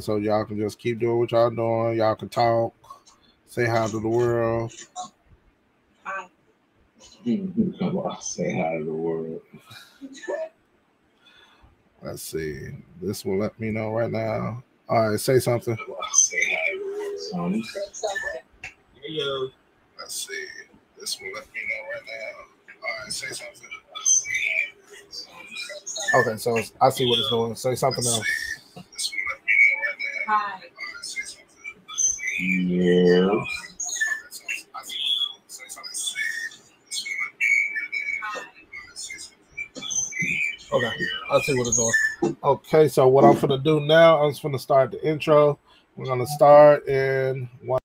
so y'all can just keep doing what y'all doing. Y'all can talk, say hi to the world. Hi. Say hi to the world. Let's see. This will let me know right now. All right, say something. Say hi to the world. Sonny. Yo, Let's see. This will let me know right now. All right, say something. Okay, so I see what it's doing. Say something else. Hi. Yeah. Okay, I see what it's doing. Okay, so what I'm gonna do now, I'm just gonna start the intro. We're gonna start in one.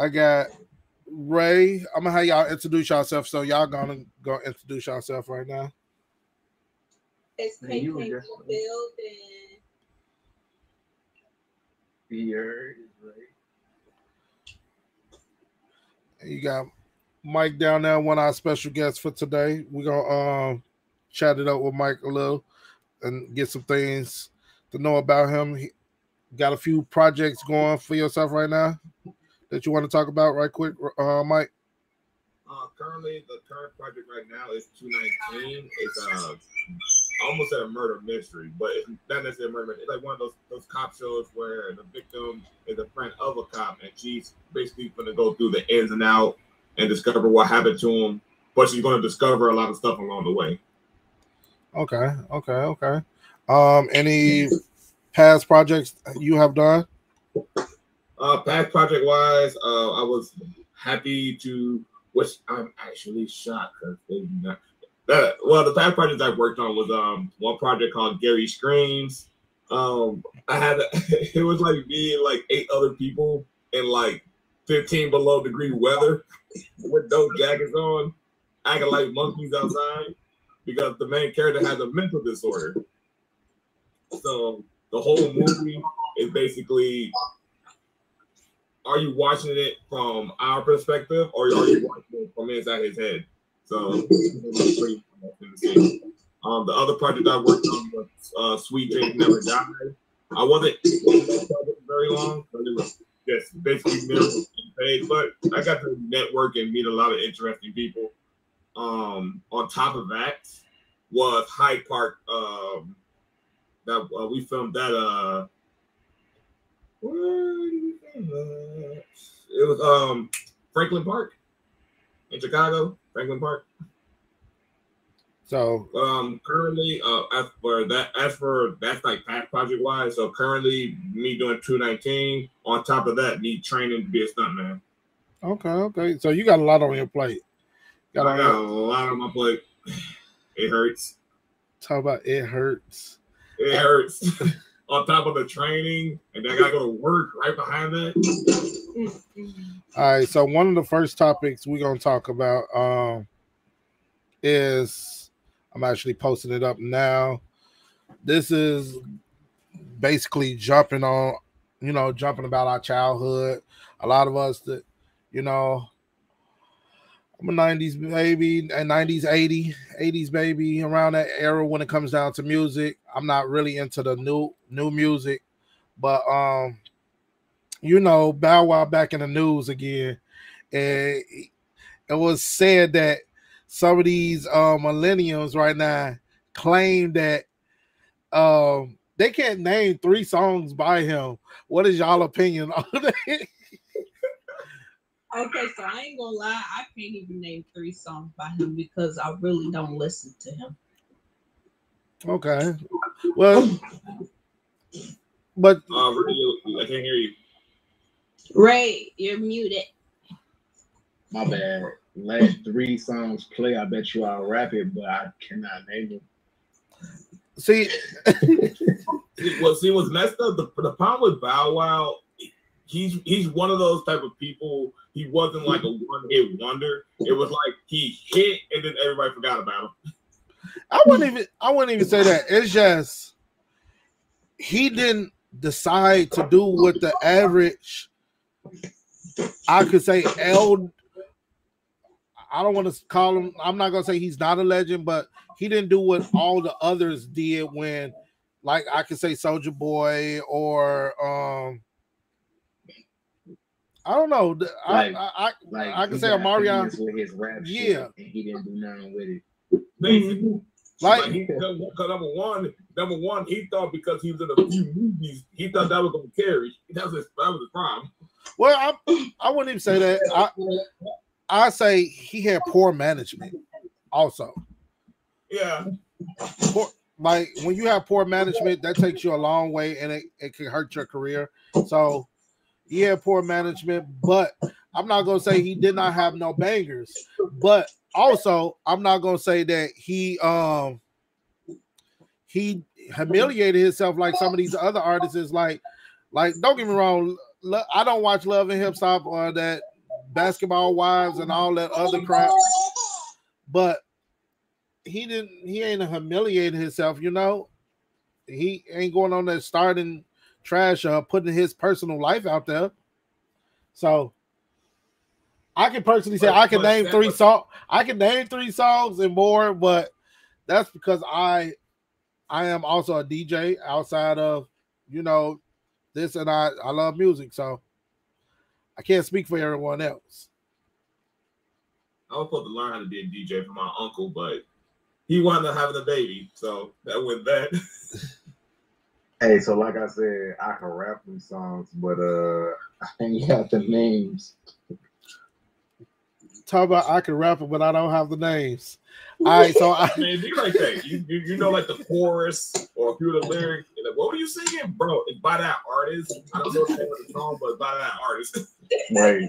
I got Ray. I'm gonna have y'all introduce yourself. So y'all gonna go introduce yourself right now. It's Man, you were KK just- building. Here is right. You got Mike down there, one of our special guests for today. We're gonna um chat it up with Mike a little and get some things to know about him. He got a few projects going for yourself right now that you want to talk about right quick, uh Mike. uh, currently the current project right now is 219. It's uh almost a murder mystery, but it's not necessarily a murder. It's like one of those those cop shows where the victim is a friend of a cop, and she's basically going to go through the ins and out and discover what happened to him. But she's going to discover a lot of stuff along the way. Okay, okay, okay. Um, any past projects you have done? Uh, past project wise, uh, I was happy to, which I'm actually shocked because they not. That, well, the past projects I worked on was um one project called Gary Screams. Um, I had it was like me and like eight other people in like 15 below degree weather with no jackets on, acting like monkeys outside because the main character has a mental disorder. So the whole movie is basically are you watching it from our perspective or are you watching it from inside his head? So it's pretty interesting. um, the other project I worked on was uh, Sweet Dreams Never Die. I wasn't on that project very long, but it was just basically and paid. But I got to network and meet a lot of interesting people. Um, on top of that was Hyde Park. Um, that uh, we filmed that. Uh, did we film that? It was um Franklin Park in Chicago. Franklin Park. So Um, currently, uh, as for that, as for that's like past project wise. So currently, me doing two nineteen. On top of that, me training to be a stuntman. okay, okay. So you got a lot on your plate. Got I a got a lot. lot on my plate. It hurts. Talk about it hurts. It hurts. on top of the training, and then I gotta go to work right behind that. All right. So one of the first topics we're gonna talk about um is I'm actually posting it up now. this is basically jumping on, you know, jumping about our childhood. A lot of us that, you know, I'm a 90s baby, a 90s, 80, 80s baby, around that era when it comes down to music. I'm not really into the new new music, but um, you know, Bow Wow back in the news again. And it was said that some of these uh, millennials right now claim that um they can't name three songs by him. What is y'all opinion on that? Okay, so I ain't gonna lie, I can't even name three songs by him because I really don't listen to him. Okay. Well, but Uh, radio, I can't hear you. Ray, you're muted. My bad. Let three songs play. I bet you I'll rap it, but I cannot name them. see, See, Well, see, what's messed up. The, the problem with Bow Wow, he's he's one of those type of people. He wasn't like a one hit wonder. It was like he hit and then everybody forgot about him. I wouldn't even I wouldn't even say that. It's just he didn't decide to do what the average I could say L I don't want to call him I'm not gonna say he's not a legend, but he didn't do what all the others did when like I could say Soulja Boy or um I don't know. I, Like- I, I, Like I can say got Omarion. with his rap shit, Yeah. and he didn't do nothing with it. Basically. Like- Like, he, because number one, number one, he thought because he was in a few movies, he thought that was gonna carry. That was his, that was his problem. Well, I, I wouldn't even say that. I, I say he had poor management. Also, Yeah, poor, like when you have poor management, that takes you a long way, and it, it can hurt your career. So he had poor management, but I'm not gonna say he did not have no bangers. But also, I'm not gonna say that he um he humiliated himself like some of these other artists. Is like, like don't get me wrong, I don't watch Love and Hip Hop or that Basketball Wives and all that other crap, but he didn't. He ain't humiliating himself, you know. He ain't going on that starting trash uh, putting his personal life out there. So I can personally say But- I can name three songs. I can name three songs and more, but that's because I I am also a DJ outside of you know this and I I love music, so I can't speak for everyone else. I was supposed to learn how to be a DJ from my uncle, but he wound up having a baby, so that went that. Hey, so like I said, I can rap them songs, but uh, I ain't got the names. Talk about I can rap it, but I don't have the names. All right, so I I mean, be like that. You, you you know like the chorus or a few of the lyrics. like, what were you singing, bro? It's by that artist. I don't know the the song, but by that artist. Right.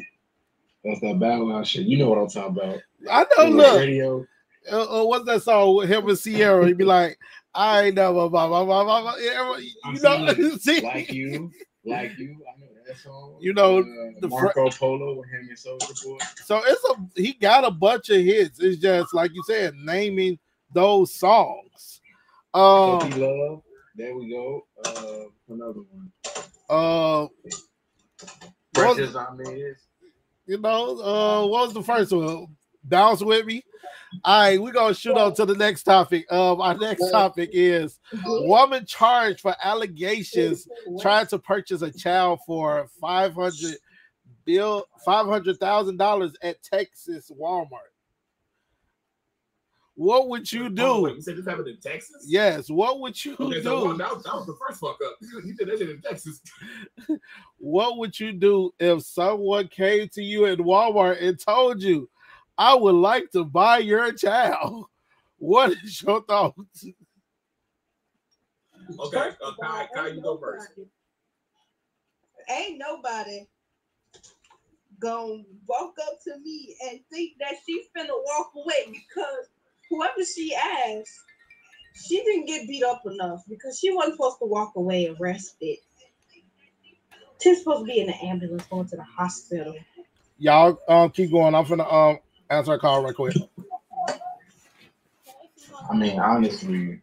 That's that Bow Wow shit. You know what I'm talking about. I know. On the Look, radio. uh, uh, what's that song with him and Ciara? He'd be like, I ain't never, blah, blah, blah, blah, you know, see, Like you, like you. I know that song. You know, uh, the fr- Marco Polo with him and Soulja Boy. so it's a he got a bunch of hits. It's just like you said, naming those songs. Um, Love. There we go. Uh, another one. uh, Precious Ahmed. you know, uh, what was the first one? Bounce with me. All right, we're gonna shoot on to the next topic. Um, our next topic is woman charged for allegations trying to purchase a child for five hundred bill five hundred thousand dollars at Texas Walmart. What would you Oh, wait, do? you said this happened in Texas? Yes, what would you Okay, so do? that was, that was the first fuck up. You did that shit in Texas. What would you do if someone came to you at Walmart and told you, "I would like to buy your child"? What is your thoughts? Okay, First uh, Kai, Kai, you go first. Ain't nobody gonna walk up to me and think that she's finna walk away because whoever she asked, she didn't get beat up enough because she wasn't supposed to walk away arrested. She's supposed to be in the ambulance going to the hospital. Y'all um keep going. I'm gonna um answer a call right quick. I mean, honestly,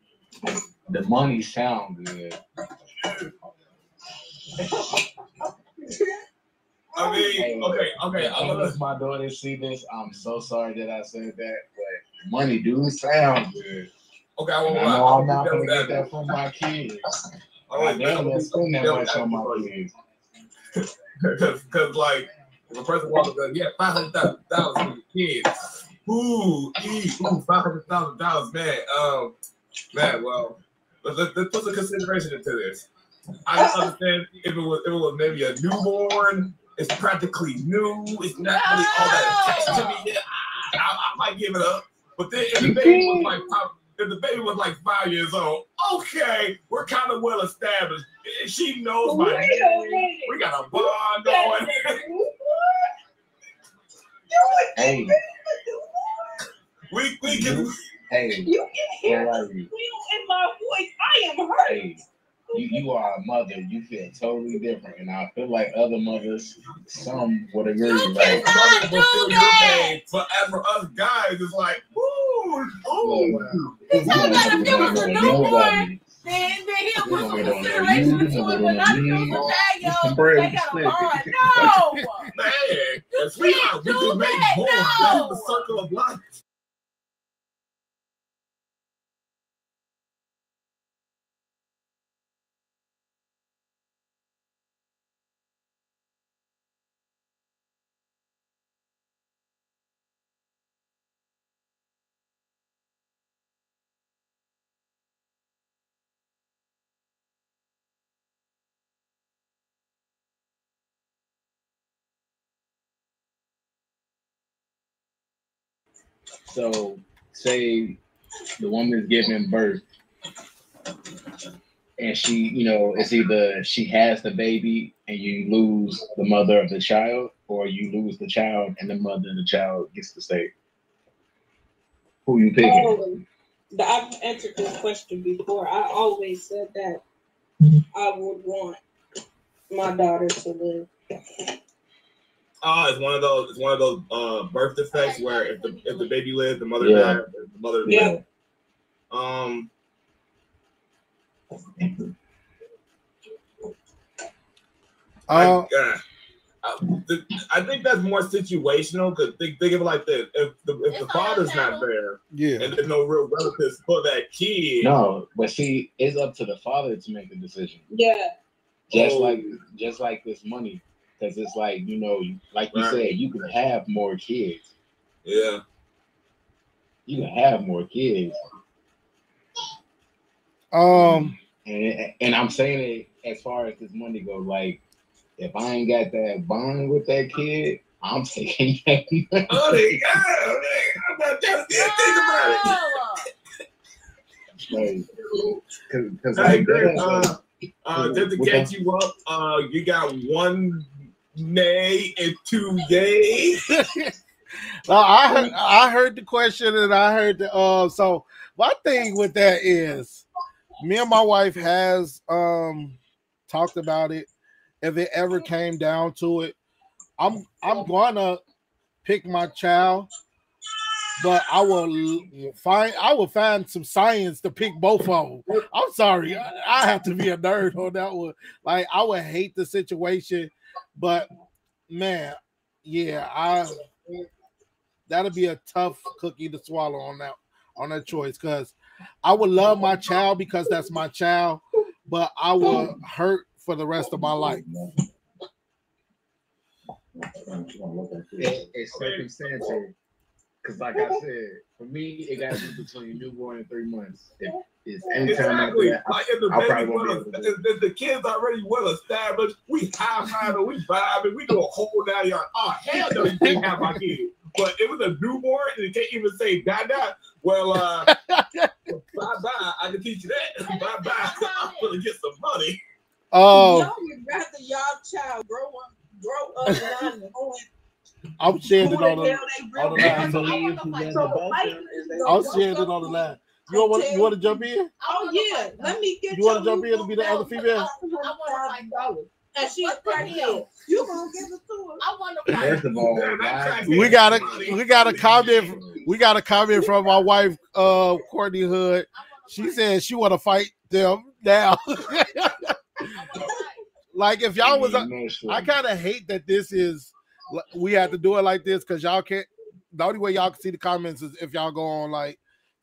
the money sound good. I mean, okay, okay. I'm gonna, unless my daughter see this, I'm so sorry that I said that, but money do sound good. okay, I And won't I know lie. I'm not gonna get that. that from my kids. I I won't damn near spend that much that on my kids. Cause, cause like if a person walks up yeah, five hundred thousand dollars for your kids. Ooh, ee, ooh, five hundred thousand dollars, man. Um, man, well, let's, let's, put some consideration into this. I understand if it was if it was maybe a newborn, it's practically new, it's not really all that attached to me. I, I, I might give it up. But then if the baby was like pop, if the baby was like five years old, okay, we're kind of well established. She knows my name. We got a bond going. Hey, We we can hey, You can hear where the are you? squeal in my voice. I am hurt. Hey, you, you are a mother. You feel totally different, and I feel like other mothers, some would agree. You Like, cannot do will feel your that. pain. But as for us guys, it's like, ooh, ooh. It's not like if it was a newborn, then, then he'll put don't some consideration that. into it, don't but not wait if it was that. a bad yo. Brand They got a split. No. Man, and sweetheart, we do can make more. no. That's the circle of life. So, say the woman's giving birth, and she, you know, it's either she has the baby and you lose the mother of the child, or you lose the child and the mother of the child gets to stay. Who you picking? Oh, the- I've answered this question before. I always said that I would want my daughter to live. Oh, it's one of those. It's one of those uh, birth defects where if the if the baby lived, the mother Yeah. died. If the mother Yeah. lived. Um. Uh, I, uh, I, I think that's more situational because think, think of it like this: if the if the father's not there yeah. and there's no real relatives for that kid, No, but see, it's up to the father to make the decision. Yeah. Just Oh. like, just like this money, because it's like you know, like you Right. said, you can have more kids. yeah, You can have more kids, Um, and and I'm saying it as far as this money goes. Like, if I ain't got that bond with that kid, I'm taking that. oh, they, yeah, I'm not trying to think about it. like, cause, cause I agree. that- Uh, uh, just to catch you up, uh, you got one nay and two yay. no, I heard, I heard the question and I heard the uh. So my thing with that is, me and my wife has um talked about it. If it ever came down to it, I'm I'm gonna pick my child, but I will find I will find some science to pick both of them. I'm sorry, I, I have to be a nerd on that one. Like I would hate the situation, but man, yeah, I that'll be a tough cookie to swallow on that on that choice because I would love my child because that's my child, but I will hurt for the rest of my life. it, it's circumstantial. Cause like I said, for me, it got to be between newborn and three months. If it's anytime after Exactly. that, I- Like if the I baby probably won't well, be able to if, if the kids already well established, we high five and we vibing, we do a whole down yard. Oh hell no, you can't have my kid. But it was a newborn and you can't even say da Well, uh, bye bye. I can teach you that. bye bye. I'm gonna get some money. Oh, Y'all would rather y'all child grow up, grow up not knowing I'm sharing it on the on the line. So, I want to fight. So fight is I'll gonna share it on the line. You want you want to jump in? Oh yeah, let me get You wanna jump in to be the other female? $2,500. And she's pregnant. You gonna give it to her? I want to First fight. of all, Man, that why- crack We got a we got a comment we got a comment from my wife uh Courtney Hood. She said she want to fight them now. like if y'all was, Emotional. I kind of hate that this is. We have to do it like this because y'all can't. The only way y'all can see the comments is if y'all go on like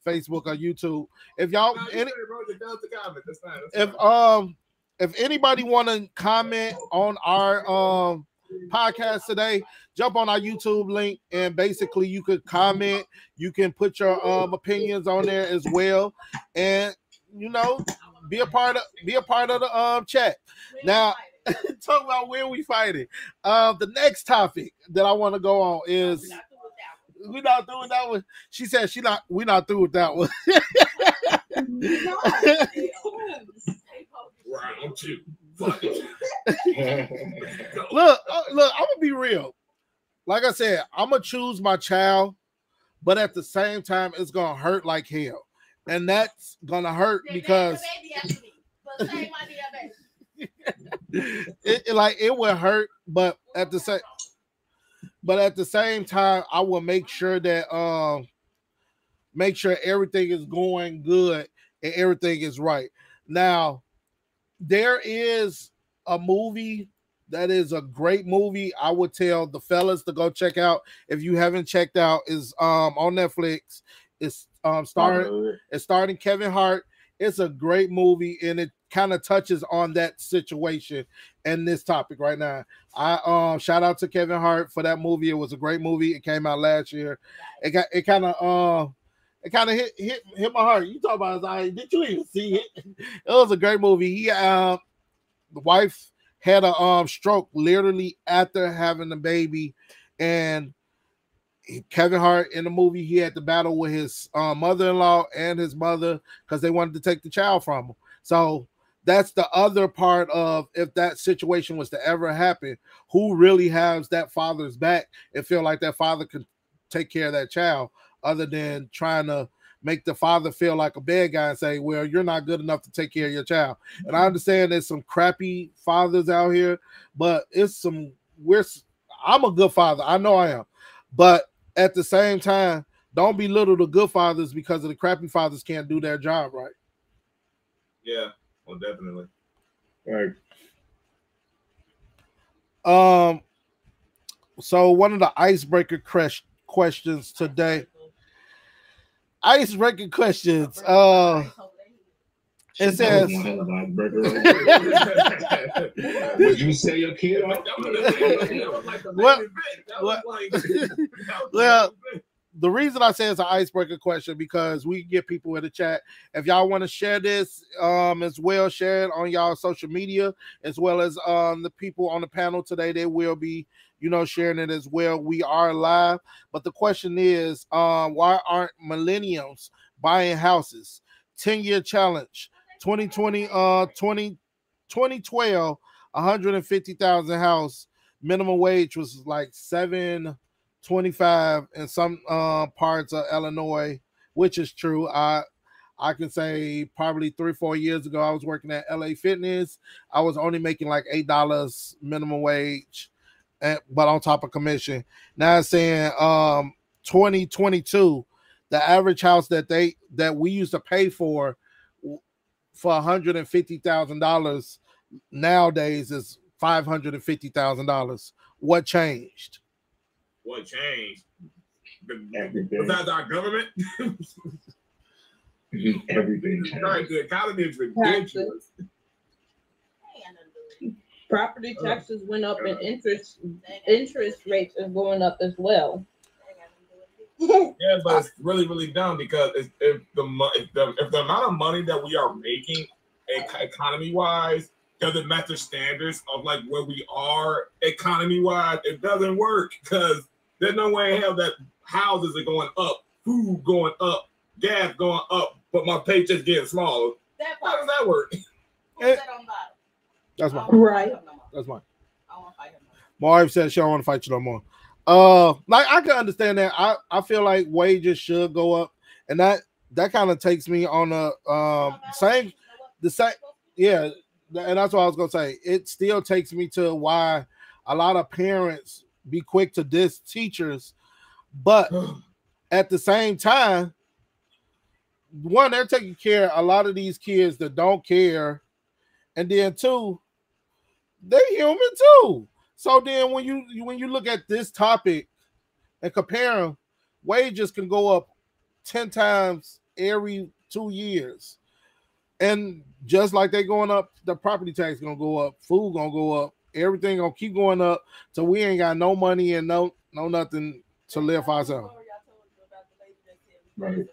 Facebook or YouTube. If y'all, No, any, it, bro. Just down to comment. That's fine. That's if um if anybody want to comment on our um podcast today jump on our youtube link and basically you could comment you can put your um opinions on there as well and you know be a part of be a part of the um chat Now- talk about where we fighting. Um the next topic that i want to go on is we're not through with that one? She said she not we're not through with that one. Round two. Fuck it. Look, uh, look, I'm gonna be real. Like I said, I'm gonna choose my child, but at the same time, it's gonna hurt like hell, and that's gonna hurt because it, it- like it would hurt, but at the same, but at the same time, I will make sure that um, make sure everything is going good and everything is right. Now, there is a movie that is a great movie. I would tell the fellas to go check out if you haven't checked out. is um on Netflix. It's um starring it's starring Kevin Hart. It's a great movie and it kind of touches on that situation and this topic right now. I um shout out to Kevin Hart for that movie. It was a great movie. It came out last year. It got it kind of uh it kind of hit hit hit my heart. You talk about I did you even see it? It was a great movie. He um the wife had a um stroke literally after having the baby and Kevin Hart in the movie he had to battle with his uh, mother-in-law and his mother because they wanted to take the child from him. So that's the other part of if that situation was to ever happen, who really has that father's back and feel like that father could take care of that child, other than trying to make the father feel like a bad guy and say, "Well, you're not good enough to take care of your child." And I understand there's some crappy fathers out here, but it's some we're. I'm a good father. I know I am, but at the same time, don't belittle the good fathers because of the crappy fathers can't do their job right. Yeah, well, definitely. Right. Um, so one of the icebreaker cres- questions today. Icebreaker questions. Uh, it says. One hell of an icebreaker right. Would you say your kid? That was- that was like the What- main event. That like- that was the Well, the reason I say it's an icebreaker question because we get people in the chat. If y'all want to share this um as well, share it on y'all social media as well as um the people on the panel today. They will be, you know, sharing it as well. We are live, but the question is, um, why aren't millennials buying houses? 10 year challenge, 2020, uh 20, 2012, 150,000 house minimum wage was like seven 25 in some uh, parts of Illinois, which is true. I I can say probably three, four years ago, I was working at LA Fitness. I was only making like eight dollars minimum wage, and, but on top of commission. Now it's saying um 2022, the average house that they that we used to pay for for hundred and fifty thousand dollars nowadays is five hundred and fifty thousand dollars. What changed? What changed? The- Besides our government, Everything. right? The economy is ridiculous. Property taxes went up and uh, interest interest rates are going up as well. Yeah, but it's really, really dumb because if, if the if the if the amount of money that we are making, economy wise, doesn't match the standards of like where we are economy wise, it doesn't work because there's no way in hell that houses are going up, food going up, gas going up, but my paycheck's getting smaller. That How does that work? Who's that on bottom? That's my Right. that's mine. I wanna fight him no My wife said she don't want to fight you no more. Uh, like I can understand that. I I feel like wages should go up, and that that kind of takes me on the more. um same the same yeah, and that's what I was gonna say. It still takes me to why a lot of parents be quick to diss teachers, but at the same time, one, they're taking care of a lot of these kids that don't care, and then two, they're human too. So then when you when you look at this topic and compare them, wages can go up 10 times every two years. And just like they going up, the property tax gonna go up, food gonna go up, everything gonna keep going up. So we ain't got no money and no no nothing to live ourselves. Right.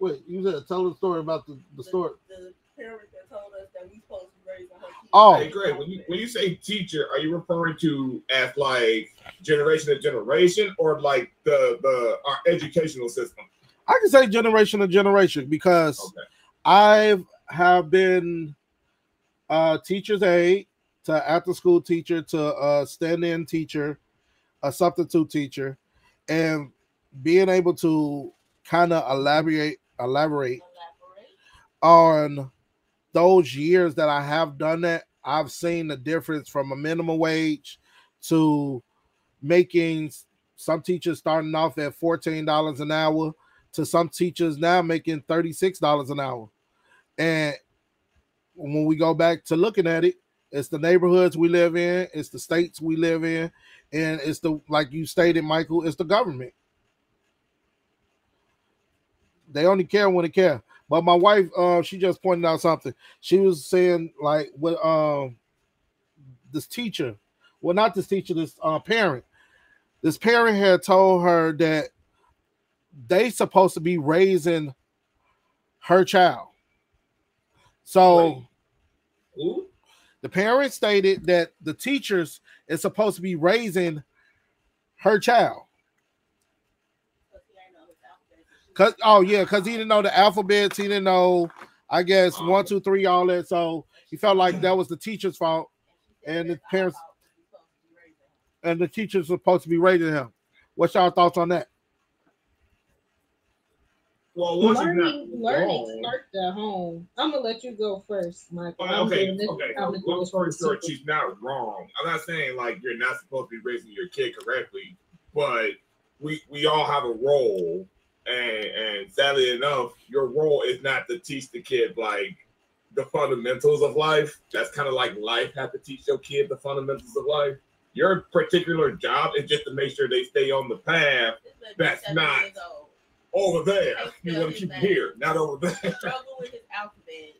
Wait, you said tell the story about the, the story. The parent that told us that we supposed to be raising her kids. Oh, Hey, Greg, when you when you say teacher, are you referring to as like generation to generation or like the the our educational system? I can say generation to generation because Okay. I have been a teacher's aide to after school teacher to a stand-in teacher, a substitute teacher, and being able to kind of elaborate elaborate Elaborate. on those years that I have done that, I've seen the difference from a minimum wage to making some teachers starting off at $14 an hour to some teachers now making $36 an hour. And when we go back to looking at it, it's the neighborhoods we live in, it's the states we live in, and it's the like you stated, Michael, it's the government. They only care when they care. But my wife, uh, she just pointed out something. She was saying like with um this teacher, well, not this teacher, this uh, parent. This parent had told her that they supposed to be raising her child. So the parent stated that the teachers is supposed to be raising her child. Because he ain't know his alphabet. Cause oh yeah, cause he didn't know the alphabets, he didn't know, I guess one, two, three, all that. So he felt like that was the teacher's fault, and the parents and the teachers supposed to be raising him. What's y'all thoughts on that? Well, once you're not Learning, learning oh. wrong- starts at home. I'm gonna let you go first, Michael. Well, I'm okay, this- okay. I'm doing Long this story short, she's not wrong. I'm not saying like you're not supposed to be raising your kid correctly, but we we all have a role, and and sadly enough, your role is not to teach the kid like the fundamentals of life. That's kind of like life have to teach your kid the fundamentals of life. Your particular job is just to make sure they stay on the path That's not- over there. You want to keep it here, not over there. Struggle with his alphabet.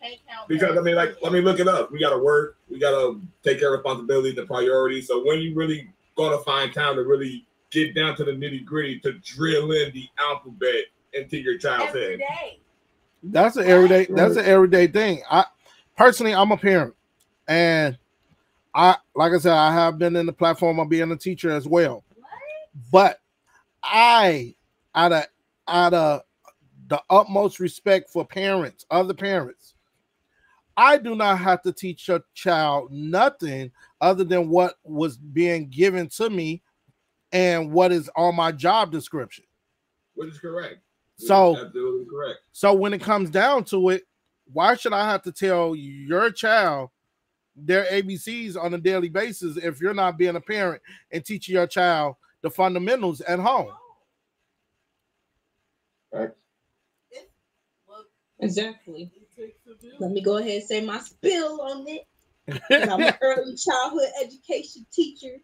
Can't count. Because I mean, like, let me look it up. We gotta work. We gotta take care of responsibilities and priorities. So when you really gonna find time to really get down to the nitty gritty to drill in the alphabet into your child's every head? day. That's an everyday. That's an everyday thing. I personally, I'm a parent, and I, like I said, I have been in the platform of being a teacher as well. What? But I, out of out of the utmost respect for parents, other parents, I do not have to teach a child nothing other than what was being given to me and what is on my job description. Which is correct. Which is So- absolutely correct. So when it comes down to it, why should I have to tell your child their ABCs on a daily basis if you're not being a parent and teaching your child the fundamentals at home? Facts. Exactly. it takes a village. Let me go ahead and say my spill on it. I'm an early childhood education teacher.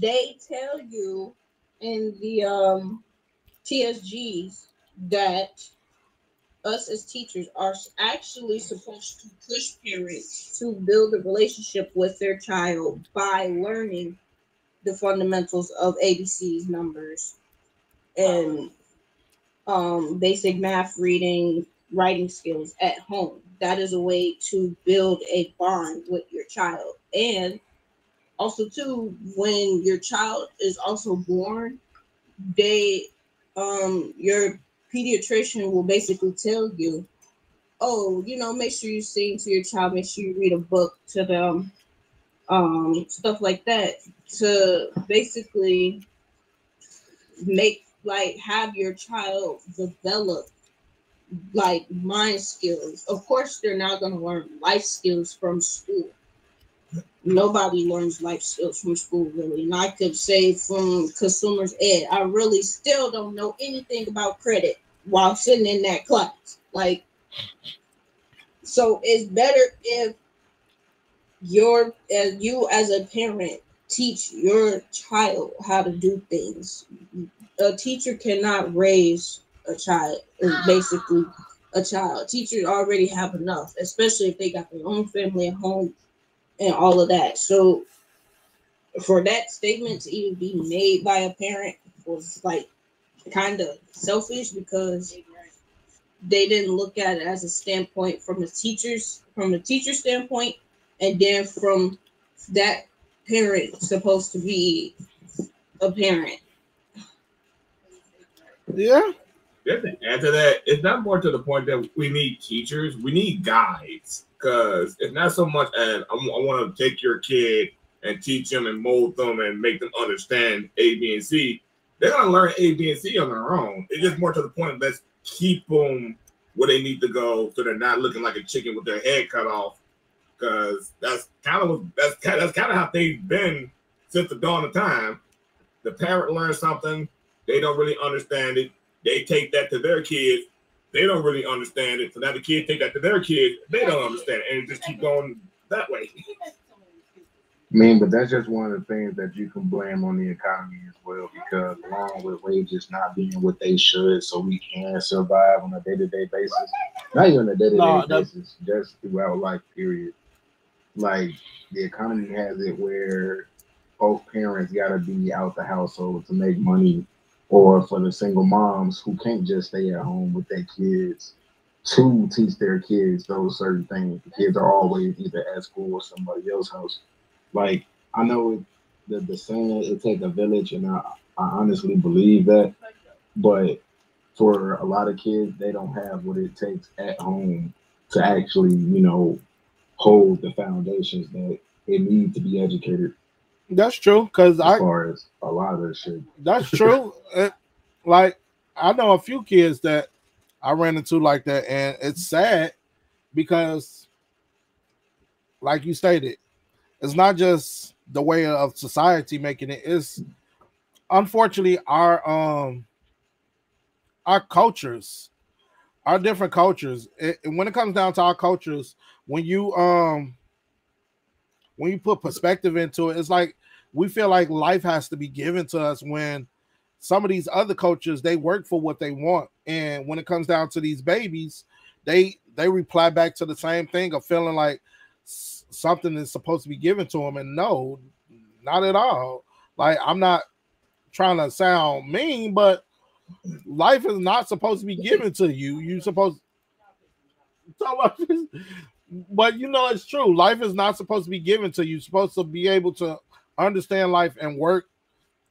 They tell you in the um, TSGs that us as teachers are actually supposed to push parents to build a relationship with their child by learning the fundamentals of ABCs, numbers, and um, basic math, reading, writing skills at home. That is a way to build a bond with your child. And also too, when your child is also born, they um your pediatrician will basically tell you, oh, you know, make sure you sing to your child, make sure you read a book to them, um, stuff like that, to basically make like have your child develop like mind skills. Of course, they're not going to learn life skills from school. Nobody learns life skills from school, really. And I could say from consumers ed, I really still don't know anything about credit. while sitting in that class. Like, so it's better if your as you as a parent teach your child how to do things. A teacher cannot raise a child. Basically a child. Teachers already have enough, especially if they got their own family at home and all of that. So for that statement to even be made by a parent was like kind of selfish because they didn't look at it as a standpoint from a teacher's from a teacher standpoint and then from that parent supposed to be a parent Yeah. Just to add to that, it's not more to the point that we need teachers, we need guides. Because it's not so much as I, want to take your kid and teach them and mold them and make them understand A, B, and C. They're to learn A, B, and C on their own. It's just more to the point, let's keep them where they need to go so they're not looking like a chicken with their head cut off. Because that's kind of that's that's kind of how they've been since the dawn of time. The parent learns something, they don't really understand it. They take that to their kids. They don't really understand it. So now the kids take that to their kids. They don't understand it. And it just keep going that way. I mean, but that's just one of the things that you can blame on the economy as well, because along with wages not being what they should, so we can survive on a day to day basis, not even a day to day basis, just throughout life, period. Like the economy has it where both parents got to be out the household to make money, or for the single moms who can't just stay at home with their kids to teach their kids those certain things. The kids are always either at school or somebody else's house like I know it, the the saying it takes a village, and I, I honestly believe that. But for a lot of kids, they don't have what it takes at home to actually, you know, hold the foundations that they need to be educated. That's true. Cause As I far as a lot of this shit, That's true. It- like I know a few kids that I ran into like that, and it's sad because, like you stated, it's not just the way of society making it. It's unfortunately our um our cultures, our different cultures. It, and when it comes down to our cultures, when you um when you put perspective into it, it's like we feel like life has to be given to us when some of these other cultures they work for what they want. And when it comes down to these babies they they reply back to the same thing of feeling like something is supposed to be given to them and no not at all. Like i'm not trying to sound mean but life is not supposed to be given to you. You supposed but you know it's true. Life is not supposed to be given to you. You're supposed to be able to understand life and work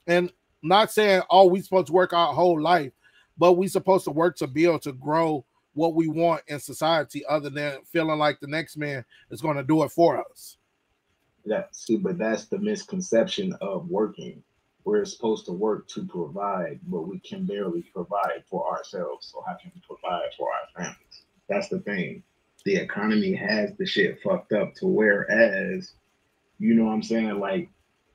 and not saying oh we supposed to work our whole life but we supposed to work to able to grow what we want in society other than feeling like the next man is going to do it for us Yeah, see, but that's the misconception of working. We're supposed to work to provide, but we can barely provide for ourselves. So how can we provide for our families? That's the thing. The economy has the shit fucked up to whereas, you know what I'm saying? Like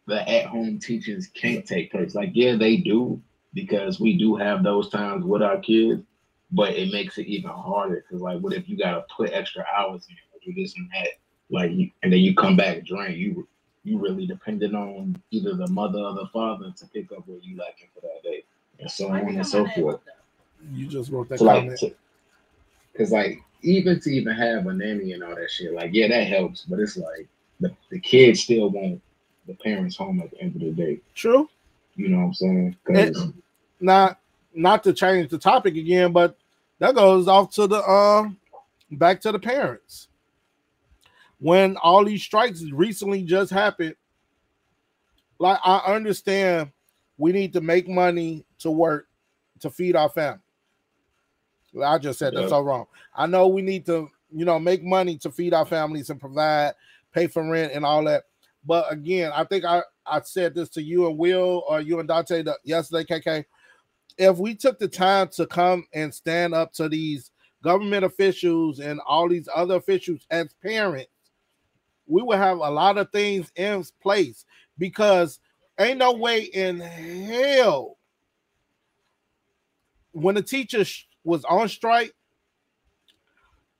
the at-home teachings can't take place. Like, yeah, they do, because we do have those times with our kids, but it makes it even harder because like what if you gotta put extra hours in or do this and that? Like you, and then you come back drained. You you really dependent on either the mother or the father to pick up what you lacking for that day, and so on and so forth. you just wrote that So like, comment because like even to even have a nanny and all that shit, like yeah, that helps, but it's like the, the kids still want the parents home at the end of the day. true You know what I'm saying? 'Cause- not not to change the topic again, but that goes off to the um back to the parents. When all these strikes recently just happened, like I understand we need to make money to work to feed our family. I just said that's Yeah. so wrong. I know we need to, you know, make money to feed our families and provide, pay for rent and all that. But again, I think I, I said this to you and Will or you and Dante yesterday, KK. If we took the time to come and stand up to these government officials and all these other officials as parents, we would have a lot of things in place because ain't no way in hell when the teacher was on strike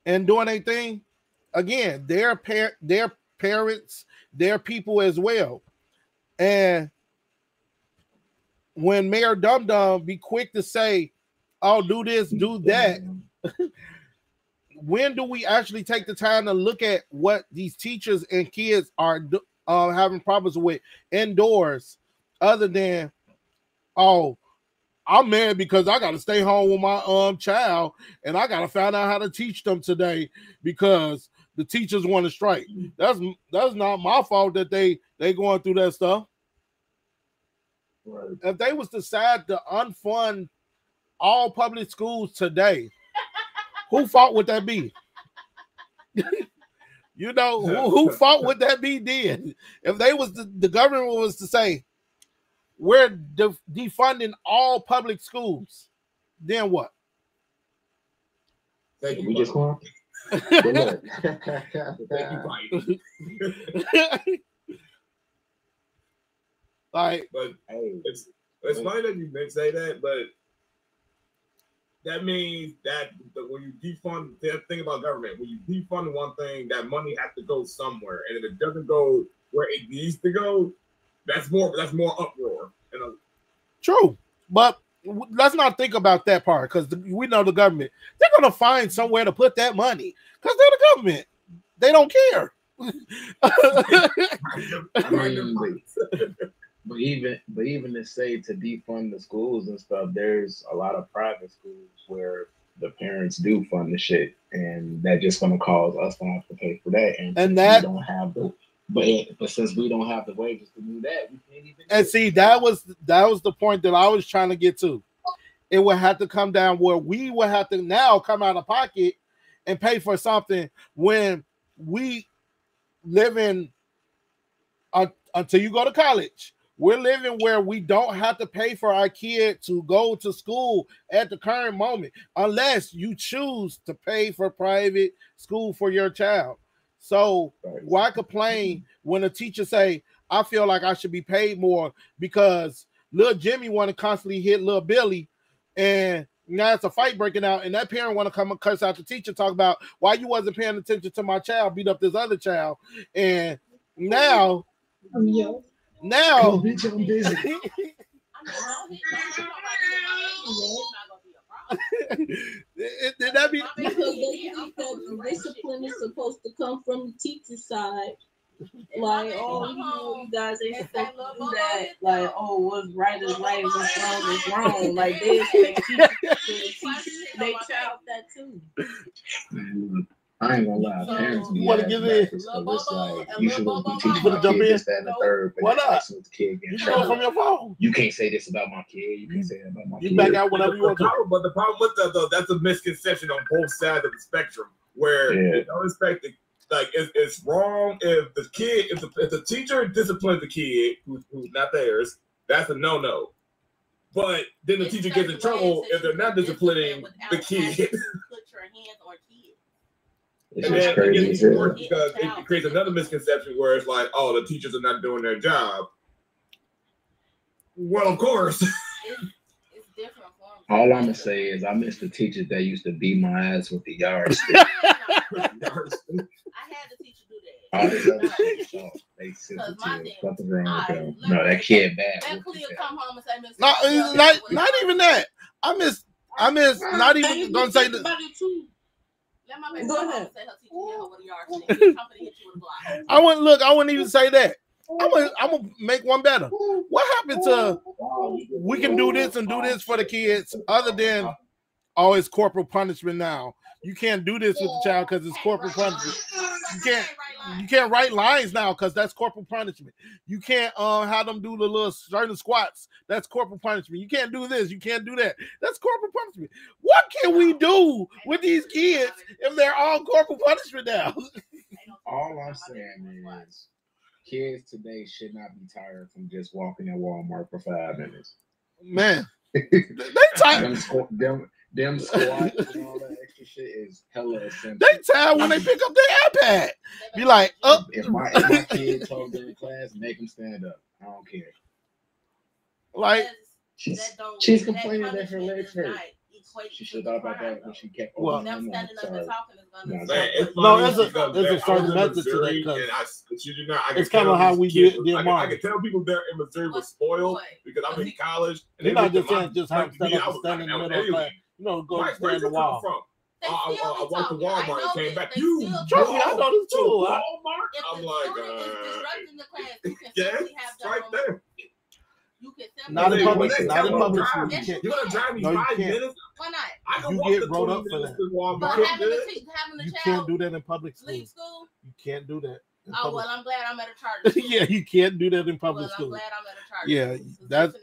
and doing a thing, again, their par- their parents, their people as well. And when Mayor Dum Dum be quick to say, "I'll do this, do that," when do we actually take the time to look at what these teachers and kids are uh, having problems with indoors, other than, "Oh, I'm mad because I got to stay home with my um child and I got to find out how to teach them today because the teachers want to strike." That's that's not my fault that they they going through that stuff Right. if they was decide to unfund all public schools today, who fault would that be? you know, who, who fault would that be then? If they was the, the government was to say, we're de- defunding all public schools, then what? Thank you. We just Mike. Going. Good luck. Thank you, Mike. like, But it's it's funny that you may say that, but that means that the, when you defund the thing about government, when you defund one thing, that money has to go somewhere, and if it doesn't go where it needs to go, that's more that's more uproar. And uh, true, but w- let's not think about that part because we know the government they're gonna find somewhere to put that money because they're the government. They don't care. I mean, but, even but even to say to defund the schools and stuff, there's a lot of private schools where the parents do fund the shit, and that just gonna cause us to have to pay for that. And, And that- we don't have the but but since we don't have the wages to do that, we can't even. And see, that was that was the point that I was trying to get to. It would have to come down where we would have to now come out of pocket and pay for something when we live in uh, until you go to college. We're living where we don't have to pay for our kid to go to school at the current moment, unless you choose to pay for private school for your child. So Right. why complain when a teacher say, "I feel like I should be paid more because little Jimmy want to constantly hit little Billy, and now it's a fight breaking out, and that parent want to come and cuss out the teacher, talk about why you wasn't paying attention to my child, beat up this other child, and now, Yeah. now." Bitch, I'm busy. Did did that be? Because they think that discipline is supposed to come from the teacher side. Like, oh, you know, you guys ain't supposed to do that. Like, oh, what's right is right, what's wrong is wrong. Like, they expect teachers to teach their child that too. Man, I ain't gonna lie, parents be you wanna ass give backwards, in? so it's like you Lil supposed to Bobo be teaching Wanna my jump kid in? this, that, and the third, but What then up? messing with the kid getting You in know from trouble. your phone. You can't say this about my kid. You can't mm. say that about my You kid. You back out whenever you want to. problem, but the problem with that though, that's a misconception on both sides of the spectrum. Where Yeah. you don't expect the, like it's, it's wrong if the kid if the, if the teacher disciplines the kid who's, who's not theirs, that's a no no. But then the It's teacher gets in trouble if they're not disciplining the kid. Put your hands on kids. It's And just then it crazy. gets worse because it creates another misconception where it's like, oh, the teachers are not doing their job. Well, of course. It's, it's different forms. All I'm gonna say is I miss the teachers that used to beat my ass with the yardstick. I had the teach you to All do that. shit, so they Cause my sensitive. thing- Nothing wrong with them. No, that kid bad. That What Cleo come home and say, Miss No, not not even that. I miss I miss not even you gonna say think that. about it too. Let my baby Go ahead. and say her teacher hit her with a yard stick. She come to hit you with a block. I wouldn't look. I wouldn't even say that. I'm gonna I'm gonna make one better. What happened to we can do this and do this for the kids other than oh it's corporal punishment now. You can't do this with the child because it's corporal punishment. You can't you can't write lines now because that's corporal punishment. You can't uh, have them do the little certain squats. That's corporal punishment. You can't do this. You can't do that. That's corporal punishment. What can we do with these kids if they're all corporal punishment now? All I'm saying is kids today should not be tired from just walking in Walmart for five minutes. Man, they tired. them, them, them squats and all that extra shit is hella essential. They tired when they pick up their iPad. Be like, oh, If uh, my, if my kid told in class, make him stand up. I don't care. like She's That she's complaining that her legs hurt. not each equate She should have thought about crime, that when she kept. Well- Them no, standing up and talking is gonna. No, it's No, funny there's a- there's a I certain method to that, Missouri, 'cause and I, but you do not, I it's kinda how we kids- did- did I, can, I can tell people there in Missouri were What- spoiled what? because I'm in college. And You're they not just saying just have like, stand up I and stand in the middle of class. You know, go Mike, stand the you wall. From? They I, I, I be went to Walmart and came back. You Trust me, I talk. know this to too. I- Walmart? If I'm like, uh, disrupting the class, yeah, have right there. You can simply Not in public. when Not in public drive, school. you can't you're gonna drive me No, you five can't. minutes. Why not? I can You walk get the wrote up for that. Walmart. But I'm having the, good. having the You child can't do that in public school. leave school. You can't do that. in Oh public well, I'm glad I'm at a charter school. yeah, you can't do that in public well, I'm glad I'm at a charter Yeah, school. 'cause that's-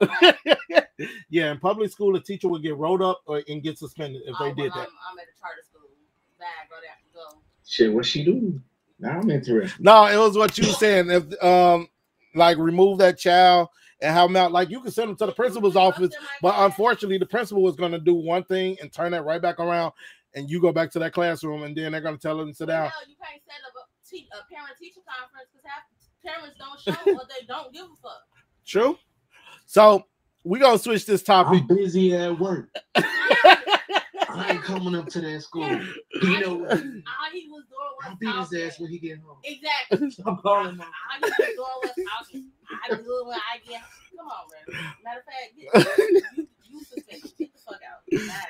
I'm finna get the fuck out. yeah, in public school, a teacher would get rolled up or and get suspended if oh, they did that. I'm, I'm at a charter school. Bad, go there, go. Shit, what she do? Now I'm interested. No, it was what you were saying. If um, like remove that child and have them out, like you can send them to the principal's office, but unfortunately, the principal was going to do one thing and turn that right back around, and you go back to that classroom, and then they're going to tell them to sit down. No, you can't set up a, te- a parent teacher conference because parents don't show or they don't give a fuck. True. So we gonna switch this topic. I'm busy at work. I ain't coming up to that school. You know, All he was doing was I'll beat his ass when he get home. Exactly. I'm calling him. All he was doing was talking. I do it when I get. Come on, man. Matter of fact, get, you, you suspended. Get the fuck out. Bye.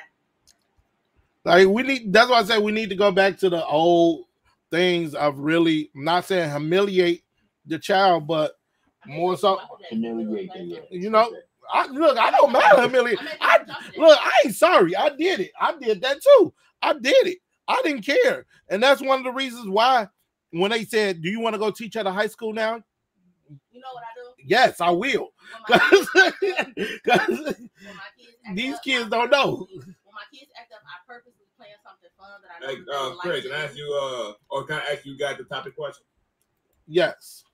Like we need. That's why I say we need to go back to the old things of really I'm not saying humiliate the child, but more so. Humiliate that, yeah. You know, I look. I don't matter humiliate. I look. I ain't sorry. I did it. I did that too. I did it. I didn't care, and that's one of the reasons why when they said, "Do you want to go teach at a high school now?" You know what I do? Yes, I will. When my kids, 'Cause- when my kids these up, kids don't know. purposely- When my kids act up, I purposely plan something fun that I know Hey, that they uh, will like Craig, can I ask you, uh, or can I ask you guys the topic question? Yes.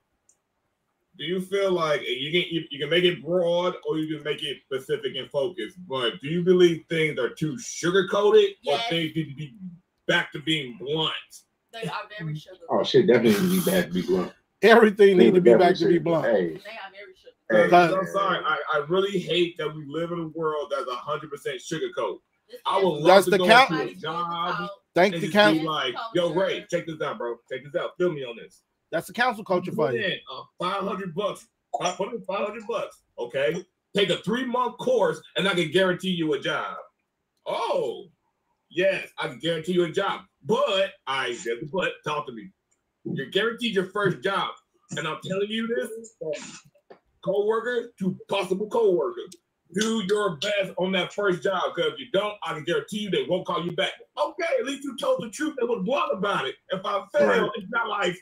Do you feel like you can you, you can make it broad or you can make it specific and focused? But do you believe things are too sugar coated or things need to be back to being blunt? They are very sugar. Oh shit, definitely need to be back to be blunt. Everything need to be back to be blunt. Hey, They are very sugar. Hey. Because I'm sorry, I, I really hate that we live in a world that's hundred percent sugar coat. This I is- would love That's to the go count- into a job. Thank and the just like, yo, Ray, check this out, bro. Check this out. Fill me on this. That's the cancel culture for Put you. in uh, 500 bucks. I put in 500 bucks. Okay. Take a three month course and I can guarantee you a job. Oh, yes, I can guarantee you a job. But I said, but talk to me. You're guaranteed your first job. And I'm telling you this, co-worker to possible co-worker. Do your best on that first job because if you don't, I can guarantee you they won't call you back. Okay, at least you told the truth. They was blunt about it. If I fail, Right. it's not like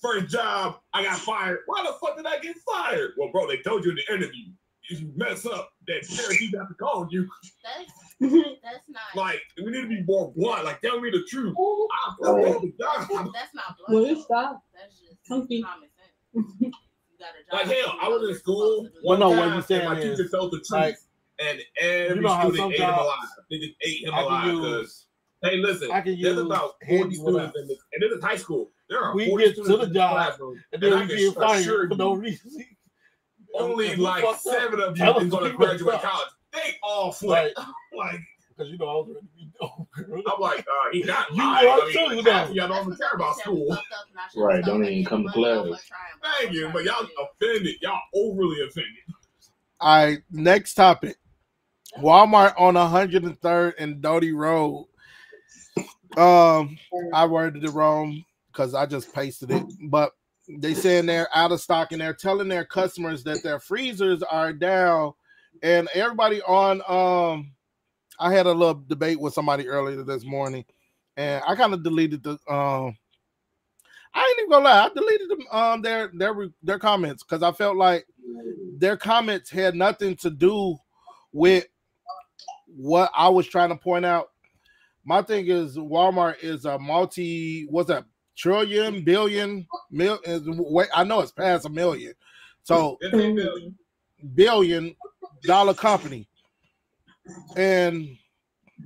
first job, I got fired. Why the fuck did I get fired? Well, bro, they told you in the interview. If you mess up, that guaranteed not to call you. That's that's not. Like, we need to be more blunt. Like, tell me the truth. I failed the That's, job. that's not blood. Well, though. stop. That's just Funky. common sense. You got a Like, job, hell, I was in school supposed to do. one Well, no, what time, you and saying my is, teacher told the truth, like, and every you know student some ate him alive. They just ate him I alive use- because, hey, listen, I can there's use about 40 students in this, and this is high school. There are We get to the job, classroom, And and then I we get assure fired for no reason. only like fucked up, seven of you tell is us going to graduate college. They all flip. Right. Like, Because you know I was ready to be done, girl. I'm like, uh, he not You lying. are I mean, too, like, though. half y'all don't That's care about what they said we school. fucked up and I should've Right, don't even come to money class. Thank you, but y'all offended. Y'all overly offended. All right, next topic. Walmart on 103rd and Doty Road. Um, I worded it wrong because I just pasted it, but they saying they're out of stock and they're telling their customers that their freezers are down. And everybody on um, I had a little debate with somebody earlier this morning, and I kind of deleted the um. I ain't even gonna lie, I deleted them um their their their comments because I felt like their comments had nothing to do with what I was trying to point out. My thing is Walmart is a multi what's that trillion billion mil is wait I know it's past a million. So This billion dollar company. And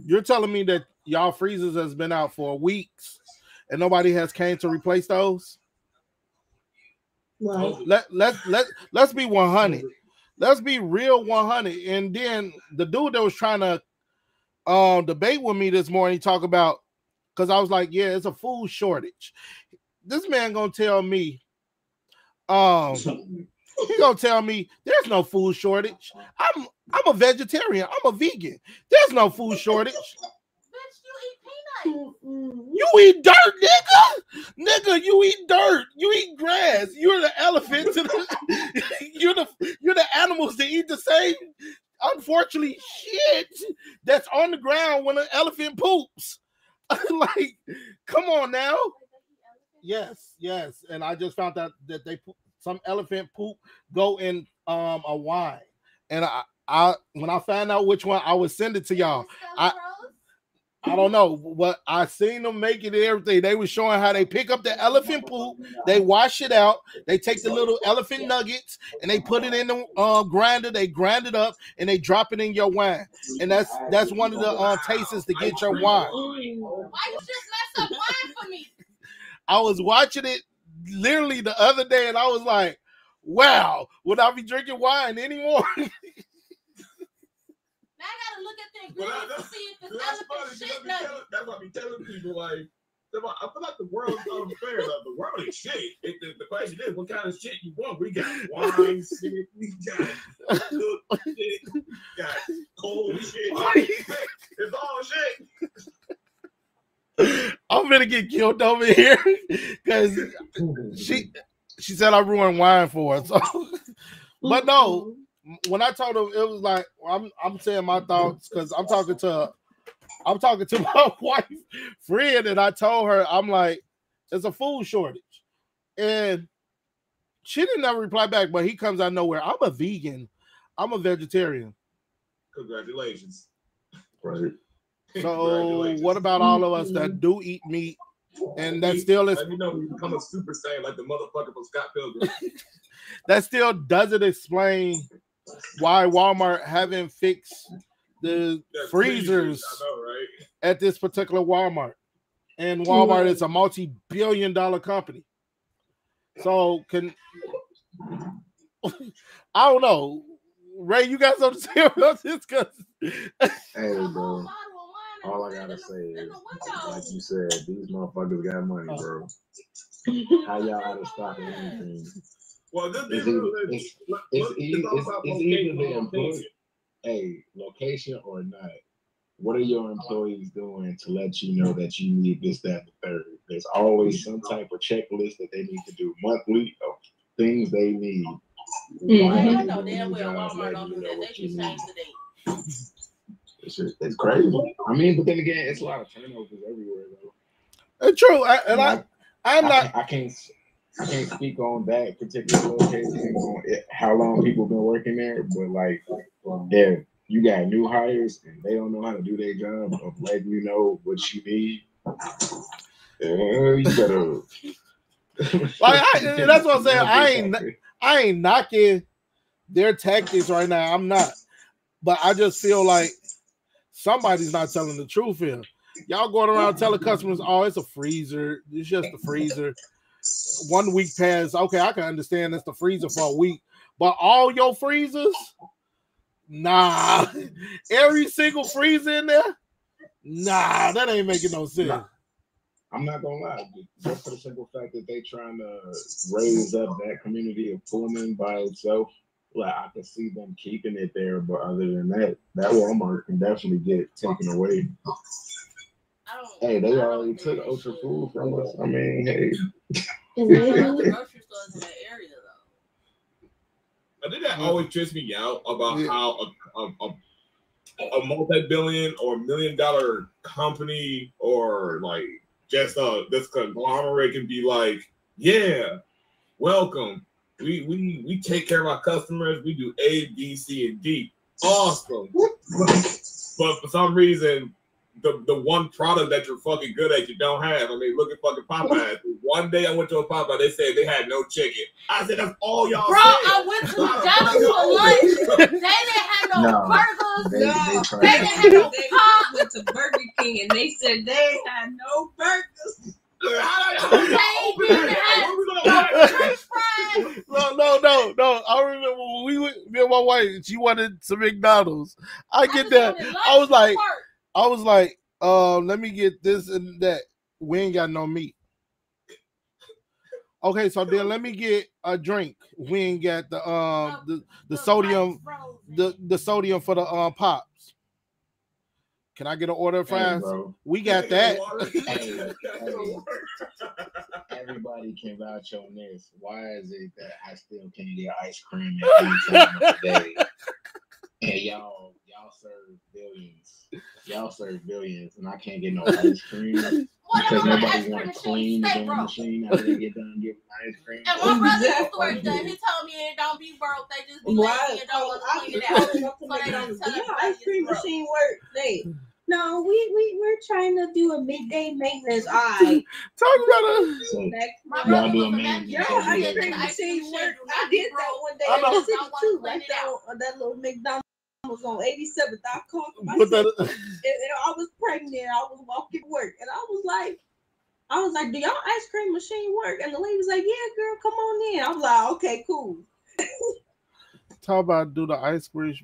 you're telling me that y'all freezers has been out for weeks and nobody has came to replace those? Right. let let let let's be 100 let's be real 100 and then the dude that was trying to um debate with me this morning, talk about because I was like, yeah, it's a food shortage. This man gonna tell me, um, he gonna tell me there's no food shortage. I'm I'm a vegetarian. I'm a vegan. There's no food shortage. Bitch, you eat peanuts. You eat dirt, nigga. Nigga, you eat dirt. You eat grass. You're the elephant to the you're the you're the animals that eat the same unfortunately shit that's on the ground when an elephant poops. like, come on now. Yes, yes. And I just found out that they put some elephant poop go in um a wine. And I I when I found out which one I would send it to y'all. I- I don't know, but I seen them making it everything. They were showing how they pick up the elephant poop, they wash it out, they take the little elephant nuggets and they put it in the uh, grinder, they grind it up and they drop it in your wine. And that's that's one of the uh, tastes to get your wine. Why you just mess up wine for me? I was watching it literally the other day and I was like, wow, would I be drinking wine anymore? Now I gotta look at the Well, ingredients to that's- see if this That's funny. elephant 'cause I shit be nugget. telling- That's why I be telling people like. I feel like the world is unfair. Like, the world is shit. It, the, the question is, what kind of shit you want? We got wine shit. We got cooked shit. We got cold shit. It's all shit. I'm gonna get killed over here because she she said I ruined wine for her. So, but no, when I told her, it was like I'm I'm saying my thoughts because I'm talking to I'm talking to my wife friend, and I told her I'm like, it's a food shortage, and she didn't ever reply back. But he comes out of nowhere. I'm a vegan. I'm a vegetarian. Congratulations. Right. So Congratulations. what about all of us that mm-hmm. do eat meat and that still is Let me know when you become a super saiyan like the motherfucker from Scott Pilgrim. that still doesn't explain why Walmart haven't fixed the That freezers I know, right? at this particular Walmart. And hmm. Walmart is a multi-billion dollar company. So can I don't know. Ray, you got something to say about this? Cause Hey, bro. bottle of wine All I gotta say is, like you said, these motherfuckers got money, bro. How y'all out of stock of anything? Well, this It's is it's, it's- it's look, all it's- it's either the employee- location. Hey, location or not, what are your employees doing to let you know that you need this, that, the third? There's always mm-hmm. some type of checklist that they need to do monthly of things they need. Mm-hmm. Why I know damn well Walmart don't do that. They just change the date. It's, just, it's crazy. I mean, but then again, it's a lot of turnovers everywhere, though. it's true. I, and I, I'm not can't- I can't I can't speak on that particular location on it, how long people been working there, but like if you got new hires and they don't know how to do their job of letting you know what you need, you better Like, I- that's what I'm saying. I ain't- I ain't knocking their tactics right now. I'm not. But I just feel like somebody's not telling the truth here. Y'all going around telling customers, oh, it's a freezer. It's just a freezer. One week passed. Okay, I can understand it's the freezer for a week. But all your freezers? Nah. Every single freezer in there? Nah, that ain't making no sense. Nah. I'm not gonna lie, just for the simple fact that they trying to raise up that community of Pullman by itself. Like I can see them keeping it there, but other than that, that Walmart can definitely get taken away. Hey, they already took they Ultra. Food from us. I mean, hey, There's other grocery stores in that area though. I think that always trips me out about Yeah. how a, a, a, a multi-billion or million dollar company or like just uh this conglomerate can be like, yeah, welcome. We we we take care of our customers. We do A, B, C, and D. Awesome. But for some reason, the, the one product that you're fucking good at, you don't have. I mean, look at fucking Popeyes. One day I went to a Popeye, they said they had no chicken. I said, that's all y'all Bro, said. I went to McDonald's for oh, lunch. They didn't have no No. burgers. they, No, they They trying didn't have no They pop. went to Burger King and they said they had no burgers. They oh, didn't have no French fries. No, no, no, no. I remember when we went, me and my wife, she wanted some McDonald's. I get just that. I was like, for work. I was like, uh, let me get this and that. We ain't got no meat. Okay, so then let me get a drink. We ain't got the um the, the sodium the the sodium for the um pops. Can I get an order of fries? bro, we got that. Hey, everybody can vouch on this. Why is it that I still can't get ice cream at any time of the day? And y'all, y'all serve billions. Y'all serve billions, and I can't get no ice cream because nobody want to clean the damn machine after they get done giving ice cream. And my brother's Exactly. story done. He told me it don't be broke. They just be Why? lazy and don't want I to clean was it out. calling up to So they don't tell Do ice cream broke. machine work? They no, we we we're trying to do a midday maintenance. I Talk about a So, My brother do was a a man- vacuum Your Yeah, ice yeah. cream The ice cream machine machine work. I did that one day I in know. the city too. clean that, that little McDonald's was on 87th. I called put myself. that and, and I was pregnant. I was walking to work, and I was like, I was like, "Do y'all ice cream machine work?" And the lady was like, "Yeah, girl, come on in." I was like, "Okay, cool." talk about do the ice cream.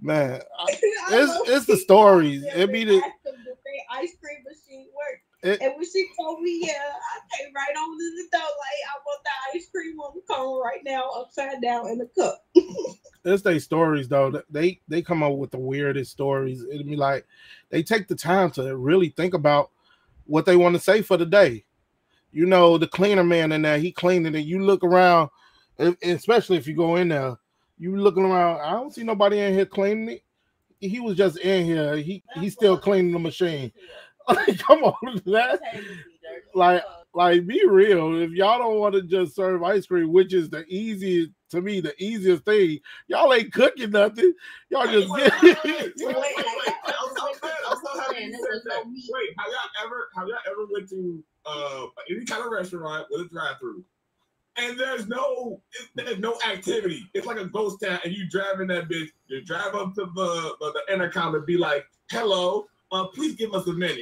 Man, I- it's it's the stories. It be the ask them if they ice cream machine work. It- and when she told me, yeah, I came right on to the door like, I want the ice cream on the cone right now, upside down in the cup. it's they stories though. They they come up with the weirdest stories. It'd be like they take the time to really think about what they want to say for the day. You know, the cleaner man in there, he cleaning it. And you look around, especially if you go in there, you looking around. I don't see nobody in here cleaning it. He was just in here. He he's still cleaning the machine. Like, come on, that Like- like be real. If y'all don't want to just serve ice cream, which is the easiest to me, the easiest thing, y'all ain't cooking nothing. Y'all just Wait, get wait, wait, wait, wait, Wait, wait, like, wait. that I'm so glad. I'm so happy you said that. Wait, have y'all ever have y'all ever went to uh any kind of restaurant with a drive-through? And there's no there's no activity. It's like a ghost town, and you drive in that bitch. You drive up to the the, the intercom and be like, "Hello, uh, please give us a minute."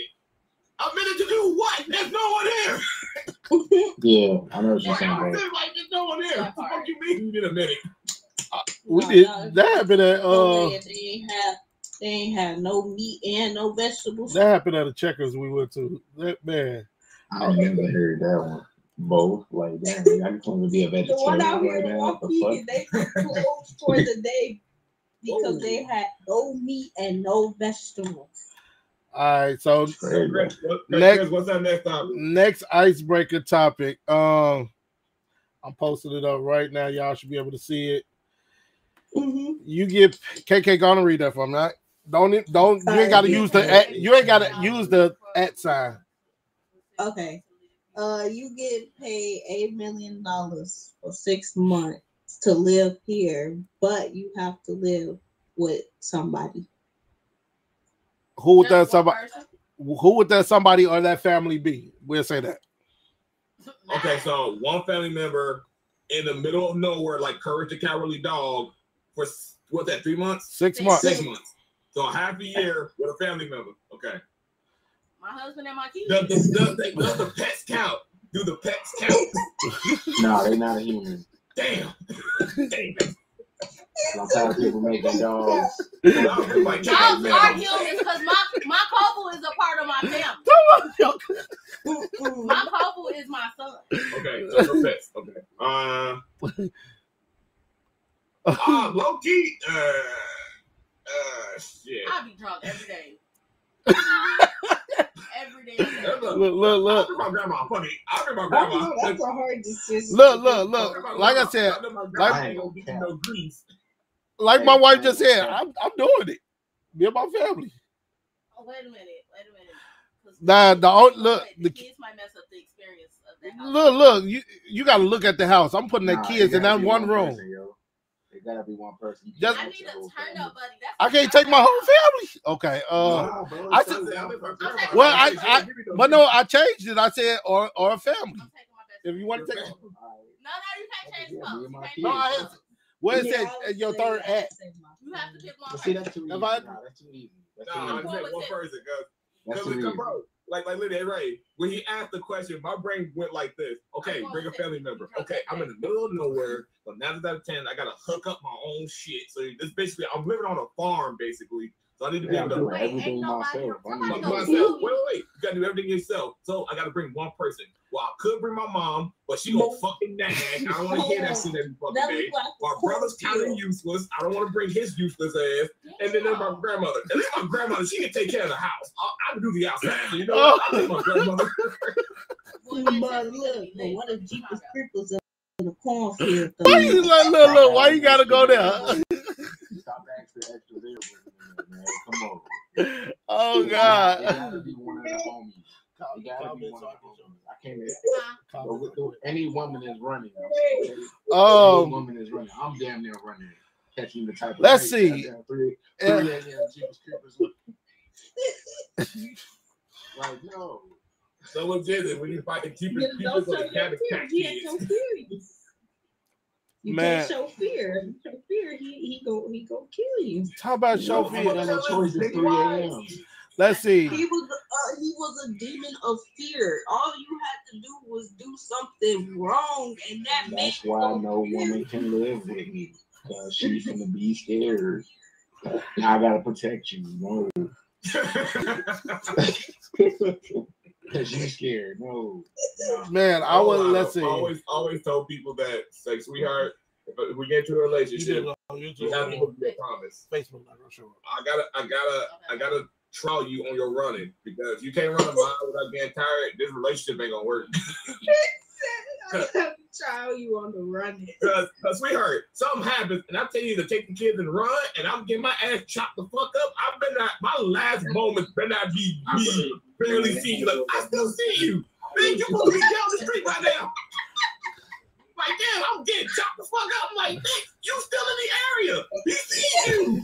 A minute to do what? There's no one here. yeah, I know what you're saying, I'm bro. saying, like, there's no one here. What the fuck you mean you need a minute? we No, did no, that happened at uh way, they ain't have they ain't have no meat and no vegetables. that happened at a checkers we went to. That man, I never heard that one. Both, like, damn, I just want to be a the one vegetarian out here right in now. What the Waukegan, they closed for the day because they had no meat and no vegetables. all right. So Crazy. Next- what's that next topic? next icebreaker topic. Um, I'm posting it up right now. Y'all should be able to see it. Mm-hmm. You get KK gonna read that for me, right? Don't don't you ain't gotta use the at, you ain't gotta use the at sign. Okay. Uh, you get paid eight million dollars for six months to live here, but you have to live with somebody. Who would that somebody who would that somebody or that family be? We'll say that. Okay, so one family member in the middle of nowhere, like Courage the Cowardly Dog, for s- what's that? Three months? Six Six. months. Six months. So half a year with a family member. Okay. My husband and my kids. Does the, does the, does the pets count? Do the pets count? No, they're not a human. Damn. Damn. I'm tired of people making dogs. Dogs are like Dogs cat are families. humans because my my couple is a part of my family. My couple is my son. Okay, so no pets. Okay. Uh, uh low key. Uh, uh, shit. I be drunk every day. every day. Look, look, look, I look. my grandma. Funny. I remember my grandma. know, that's a hard decision. Look, look, look. Like I said, like- grandma ain't gonna give you no. Like my wife just said, I'm, I'm doing it. Me and my family. Oh, wait a minute. Wait a minute. Nah, the o- look, the, the- kids might mess up the experience of that house. Look, look, you you gotta look at the house. I'm putting the Nah, kids in that one room. person, yo. It gotta be one person. You Just- I can't need have a turn up, buddy. That's I can't take my whole family. Okay. Uh Nah, bro, I said- not I for remember the my family. grandma. Well, I- I- didn't give me no but no, I changed it. I said or or a family. I'm my If you want to take Alright. No, no, you can't change Yeah, clothes. me You and my can't kids. No, change I clothes. where it Yeah, said I uh, would your third act. would at. say You have to pick one But see, person. that's too easy. If I- Nah, that's too easy. That's Nah, too I'm easy. saying one person, cause That's Cause, too bro, like like literally Ray, when he asked the question, my brain went like this. Okay, bring a family member. Okay, I'm in the middle of nowhere. So nine out of ten, I gotta hook up my own shit. So this basically, I'm living on a farm basically. So I need to be Yeah, able to doing Wait, everything ain't nobody- myself. I somebody need to- gonna myself. Wait, wait, wait. You gotta do everything yourself. So I gotta bring one person. Well, I could bring my mom, but she gonna Mo- fucking nag. I don't want to hear that shit every fucking That day. My brother's kind of useless. I don't want to bring his useless ass. And then there's my grandmother. At least my grandmother, she can take care of the house. I, I can do the outside. You know what? I think my grandmother. Well, But yeah, look, definitely. but what if Jeepers Creepers in the cornfield? Why you like, look, look, why you gotta go there? Stop extra there, man. Come on. Oh It God. gotta be one of the homies. It gotta be one of the homies. I can't. Huh? with- with Any woman is running. Any Um, woman is running. I'm damn near running. Catching the type of. Let's hey, see. goddamn, Three, Yeah. three a.m. Like no. So what is it when you fight the cheapest You people don't for show the your cabbage fear. cat He ain't kids? no fear. You Man. can't show fear. If you show fear, he he go he go kill you. how about No, show I'm fear? not choice at 3 a.m. Let's see. He was uh, he was a demon of fear. All you had to do was do something wrong, and that made That's why no fear woman can live with me. Cause she's gonna be scared. Now I gotta protect you. No. Cause you scared. No. no. Man, I was. Let's. Always, always told people that, say, sweetheart, if, if we get into a relationship, you have to be a promise. Facebook, not gonna show. I gotta, I gotta, I gotta trial you on your running because if you can't run a mile without getting tired. This relationship ain't gonna work. I have to trial you on the run. Because, sweetheart, something happens, and I tell you to take the kids and run, and I'm getting my ass chopped the fuck up. I better not, my last moment better not be me barely see you. Like, I still see you. Man, you supposed to be down the street right now. Like, damn, I'm getting chopped the fuck up. I'm like, Nick, you still in the area. He see you.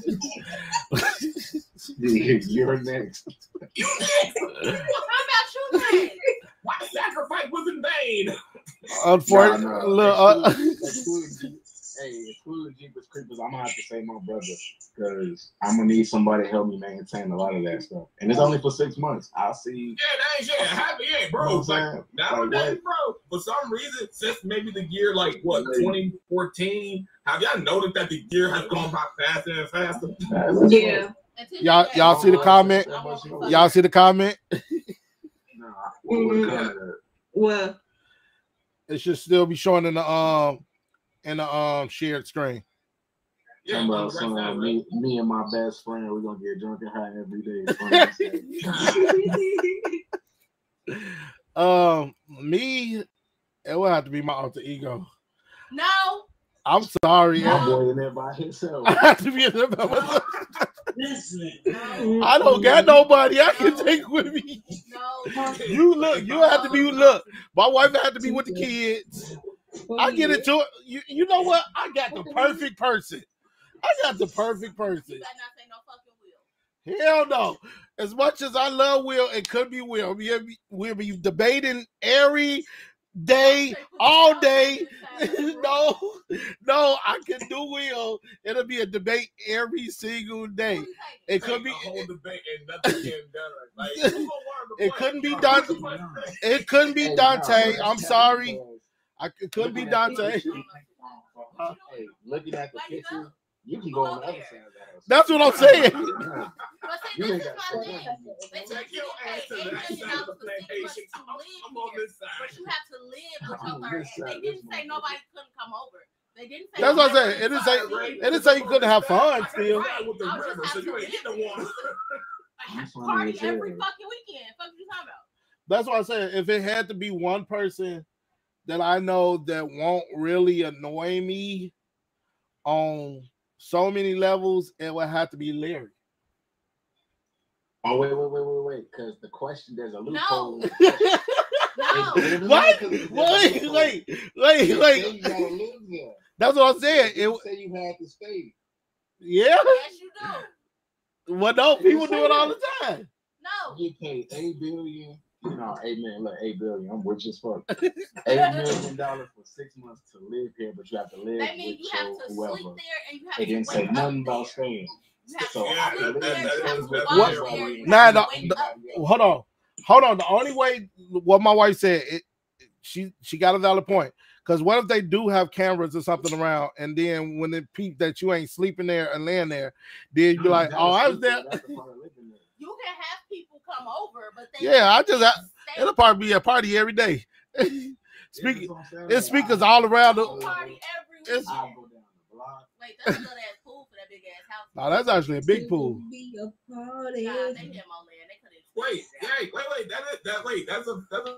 You're next. You Nick. How about you then? Why the sacrifice was in vain? Unfortunately, Nah, nah. look, uh, Exclude Jeep- hey, exclude Jeepers Creepers. I'm gonna have to say my brother because I'm gonna need somebody to help me maintain a lot of that stuff. And it's only for six months. I'll see. Yeah, that ain't shit. Happy, yeah, You know bro. what I'm Like. Nowadays, bro, for some reason, since maybe the year like what 2014, have y'all noticed that the year has gone by faster and faster? Yeah. Until Y'all- you y'all see the comment? I want to fuck y'all see the comment? Nah, what- what kind of- Well, It should still be showing in the um in the um shared screen. Yeah, Talking about the some, uh, me, me and my best friend, we're gonna get drunk and high every day. Funny as hell. Um, me, it will have to be my alter ego. No. I'm sorry, my I boy in there by himself. have to be in the No. I don't got nobody I can take with me. You look, you have to be look. My wife had to be with the kids. I get into it you. You know what? I got the perfect person. I got the perfect person. better not say no fucking will. Hell no. As much as I love Will, it could be Will. We'll be, we'll be debating every day, all day. no, no, I can do Will. It'll be a debate every single day. It could be. a whole debate and nothing getting done. Like, who gonna learn the It couldn't be Who done- gonna learn the point? It couldn't be Dante. I'm sorry. I, it couldn't be looking at the Dante. Hey, looking at the Why picture, go? You can go on the other side of the house. That's what I'm saying. Yeah. But see, this is my thing. They Take you your get ass to eight that million side of dollars the for six months plantation. to I'm, live on here. this side. But you have to live with your on third. they didn't say nobody couldn't come over. They didn't say That's what I'm saying. It didn't say. come It didn't say you couldn't have fun still. ride with the river, so you ain't getting with one. Party every fucking weekend. Fuck you talking about? That's what I said. If it had to be one person that I know that won't really annoy me on so many levels, it would have to be Larry. Oh wait, wait, wait, wait, wait. Because the question there's a loophole. No. what? Wait, wait, wait, You wait. You gotta live there. That's what I'm saying. It, You say you had to stay. yeah. Yes, you do. Well, no, people do it all the time. No. You pay paid eight billion. No, eight million. Look, eight billion. I'm rich as fuck. Eight million dollars for six months to live here, but you have to live That means with you have to whoever. sleep there and you have They to didn't say wake nothing up about there. staying. So to Yeah, sleep that- there. that- that have is- to that's walk very there. You Nah, have to no, wake no. up. Hold on, hold on. The only way, what my wife said, it, she she got a valid point. Because what if they do have cameras or something around, and then when they peep that you ain't sleeping there and laying there, then you be like, oh, I was there. You can have people come over, but they Yeah, I just- I- It'll probably be a party every day. Speak, it's speakers all around the. party every It's- weekend. I'll go down the block. Wait, that's a little ass pool for that big ass house. Oh, that's actually a big pool. Be a party. Nah, they hit my land. They could have. Wait, wait, wait, wait. That is that. Wait, that's a that's a.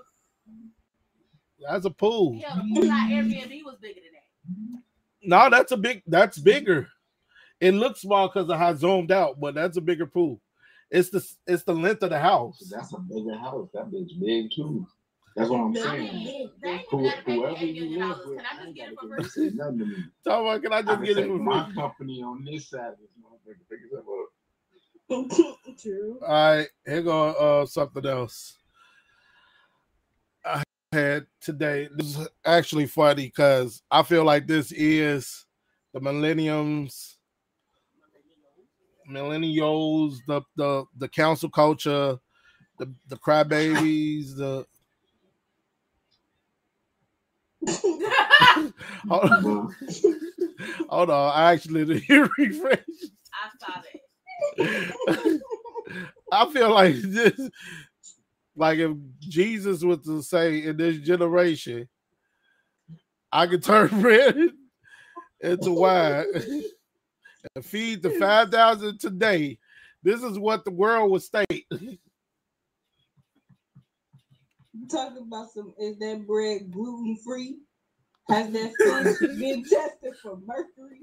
That's a pool. Yeah, the pool at Airbnb was bigger than that. No, that's a big. That's bigger. It looks small because of how zoomed out, but that's a bigger pool. It's the it's the length of the house. That's a bigger house. That bitch big too. That's what I'm No, I saying. mean, Who- gotta pay me Whoever you live dollars. with, Can I I just get it for free? nothing to me. Talk about, can I I just can get it say for my company on this side of this motherfucker pick it up. True. All right, here go uh something else. I had today. This is actually funny because I feel like this is the millenniums, millennials, the the the cancel culture, the the crybabies, the hold on, hold on. I actually didn't refresh. I saw that. I feel like this, like if Jesus was to say in this generation, I could turn red into wine and feed the five thousand today. This is what the world would state. Talking about some is that bread gluten free? Has that fish been tested for mercury?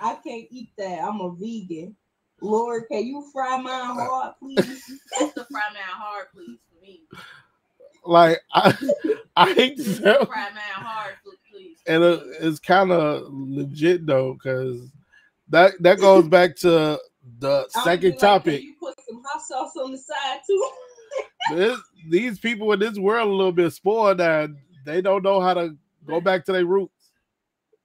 I can't eat that. I'm a vegan. Lord, can you fry mine hard, please? That's the fry man hard, please, for me. Like I, I hate to say, it, Fry man hard, please. and uh, it's kind of legit though, because that that goes back to the I would be second like, topic. Can you put some hot sauce on the side too? this, these people in this world a little bit spoiled and they don't know how to go back to their roots.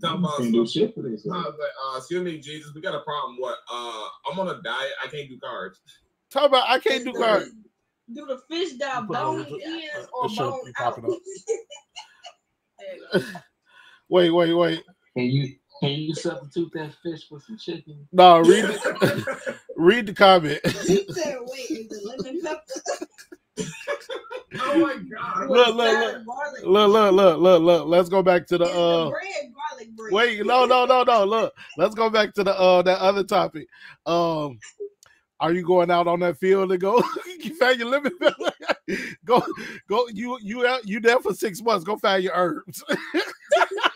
Talking about Can't do shit for this. I was like, uh, excuse me, Jesus, we got a problem. What? Uh, I'm on a diet. I can't do carbs. Talk about I can't do carbs. Do the fish down Put it bone on in or bone out? popping up. There you go. Wait, wait, wait. Can you can you substitute that fish for some chicken? No, read it. read the comment. He said, "Wait, is it lemon pepper?" oh my god. Look, look, Salad. Look, look, look, look, look. Let's go back to the Is the uh bread garlic bread? wait, no, no, no, no. Look, let's go back to the uh that other topic. Um are you going out on that field to go? you found your limit. go, go. You you out. You there for six months? Go find your herbs. I ain't gonna lie,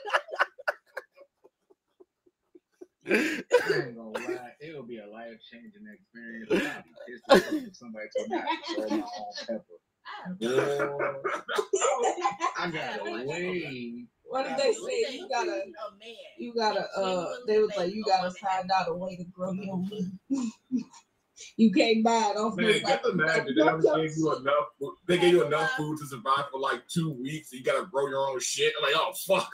it'll be a life changing experience. I'll be pissed off if somebody told me I could grow my own pepper. I I gotta wait. What did they say? You gotta, a man. you gotta. Uh, they was like, you gotta find out a way to grow your own. you can't buy it off. Man, the- just imagine they only gave you enough. food- They gave you enough food to survive for like two weeks. And you gotta grow your own shit. I'm like, oh fuck.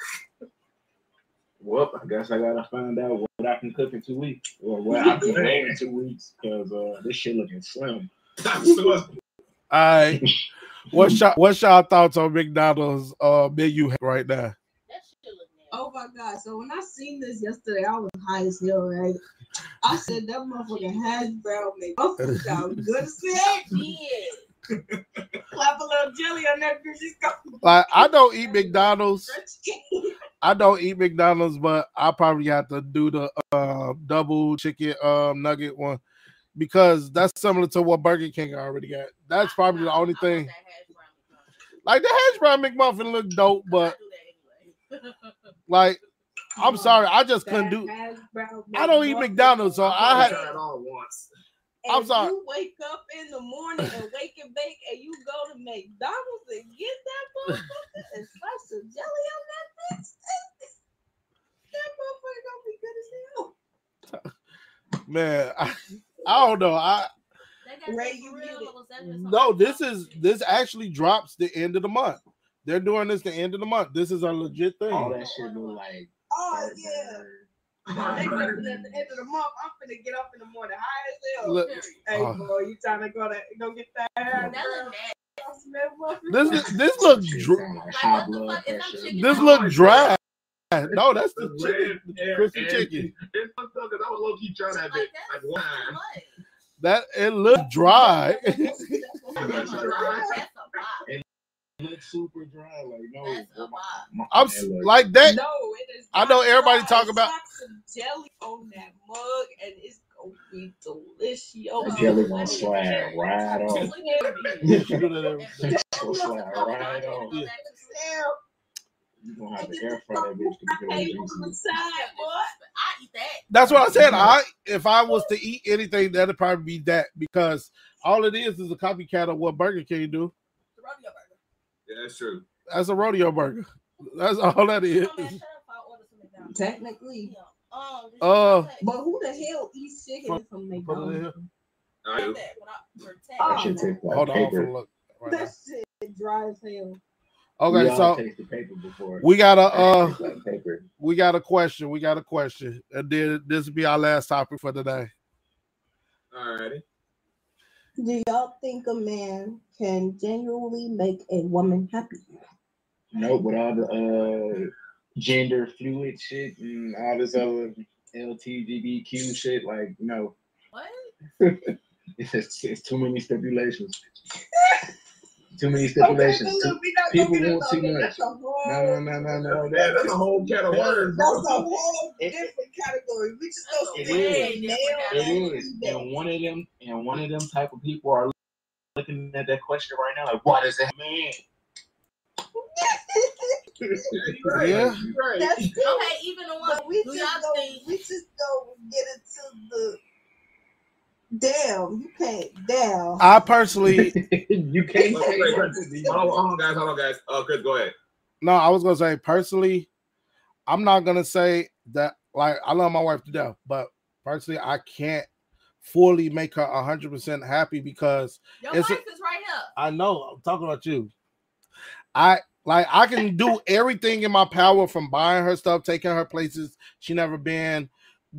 Well, I guess I gotta find out what I can cook in two weeks, or what I can grow in two weeks, because uh, this shit looking slim. So, All right. What's y'all, what's y'all thoughts on McDonald's uh menu right now? That shit look nasty. Oh my god! So when I seen this yesterday, I was high as hell, right? I said that motherfucking hash brown make motherfucker sound good as hell. Clap a little jelly on that bitch. Like I don't eat McDonald's. I don't eat McDonald's, but I probably have to do the uh, double chicken um, nugget one because that's similar to what Burger King already got. That's probably the only thing. that hash brown McMuffin. Like the hash brown McMuffin look dope, but I do that anyway. like I'm sorry, I just couldn't do. I don't eat. McDonald's, so I had. It. I'm sorry. You wake up in the morning and wake and bake, and you go to McDonald's and get that motherfucker and slice of jelly on that bitch. That motherfucker gonna be good as hell. Man, I, I don't know. I They got Ray, you real, it. or was that just on no. This is this actually drops the end of the month. They're doing this the end of the month. This is a legit thing. All that shit look like. Oh yeah. They Burger. listen at the end of the month. I'm finna get up in the morning high as hell. Look, Hey Uh. boy, you trying to go to go get that hash That brown? look nasty. This is this look Shit dr- sound like Like, high what the blood fuck is pressure. that chicken? this Oh, look dry. No, that's the It's chicken, red crispy chicken. It's fucked up because I was low key trying that Like bit. that's Like, why? That it looked dry. That's a lot. It looks super dry. Like no, That's a my- my- I'm man, s- look, like that. No, it is. I know everybody dry. talk It's about- some jelly on that mug, and it's gonna be delicious. the jelly gonna slide right off. You that every- Gonna slide right off. Yeah. You gonna have to air fry that bitch to get Hey, it on the side, boy. I eat that. That's what I said. I if I was to eat anything, that'd probably be that because all it is is a copycat of what Burger King do. The rodeo burger. Yeah, that's true. That's a rodeo burger. That's all that is. Oh, man, shut up, I'll order some McDonald's. Technically, Yeah. Um, Uh, but who the hell eats chicken Put- from put it McDonald's? I do. that I- for tax. Oh, That shit Hold on, I'm look right now. That shit dry as hell. Okay, all so tasted paper before. we got a uh paper. we got a question. We got a question. And then this will be our last topic for today. Alrighty. Do y'all think a man can genuinely make a woman happy? Nope, with all the uh gender fluid shit and all this other LTGBQ shit, like no, What? it's, it's, it's too many stipulations. too many stipulations. Okay, Too- look, people want too much. That's a whole, no, no, no, no, no. Man, that's a whole can of worms. that's a whole different category. We just That's go a It stick is. with male It and is, female. and one of them, and one of them type of people are looking at that question right now, like, what is that man? Yeah, right. Yeah. Right. That's true. Okay, even the one. But we just y'all go, we just go get into the damn. You can't damn. I personally you can't Hold on, wait, wait. Hold on, guys. Hold on, guys. Uh, Chris, go ahead. no, I was gonna say personally, I'm not gonna say that like I love my wife to death, but personally, I can't fully make her hundred percent happy because Your It's wife is right here. I know I'm talking about you. I like I can do everything in my power from buying her stuff, taking her places she never been,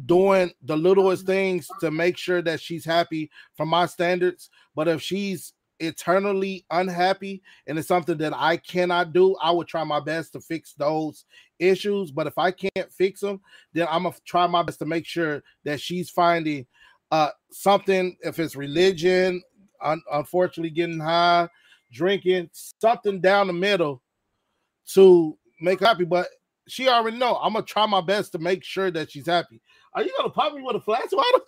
doing the littlest things to make sure that she's happy from my standards. But if she's eternally unhappy and it's something that I cannot do, I would try my best to fix those issues. But if I can't fix them, then I'm gonna try my best to make sure that she's finding uh something, if it's religion, un- unfortunately getting high, drinking, something down the middle to make happy. But she already know I'm gonna try my best to make sure that she's happy. Are you gonna pop me with a flash water?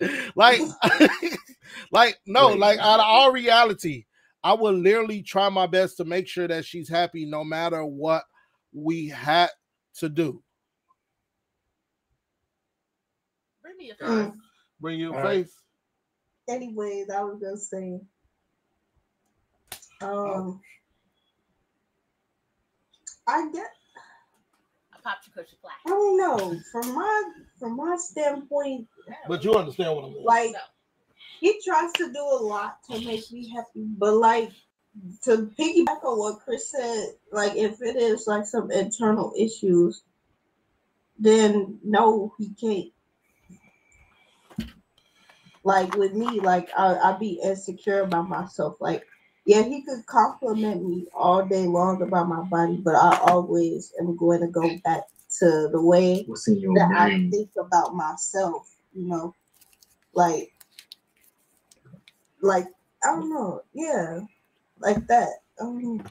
like, like no, Wait. like out of all reality, I will literally try my best to make sure that she's happy no matter what we had to do. Bring me a All right. phone. Bring your All right. face. Anyways, I was gonna say, um, I get. I popped you because you fly. I don't know. From my from my standpoint, But you understand what I'm saying. like No. he tries to do a lot to make me happy, but like to piggyback on what Chris said, like if it is like some internal issues, then no, he can't. Like with me, like I I be insecure about myself. Like, yeah, he could compliment me all day long about my body, but I always am going to go back to the way What's in that I think about myself, you know, like, like I don't know, yeah, like that. Um,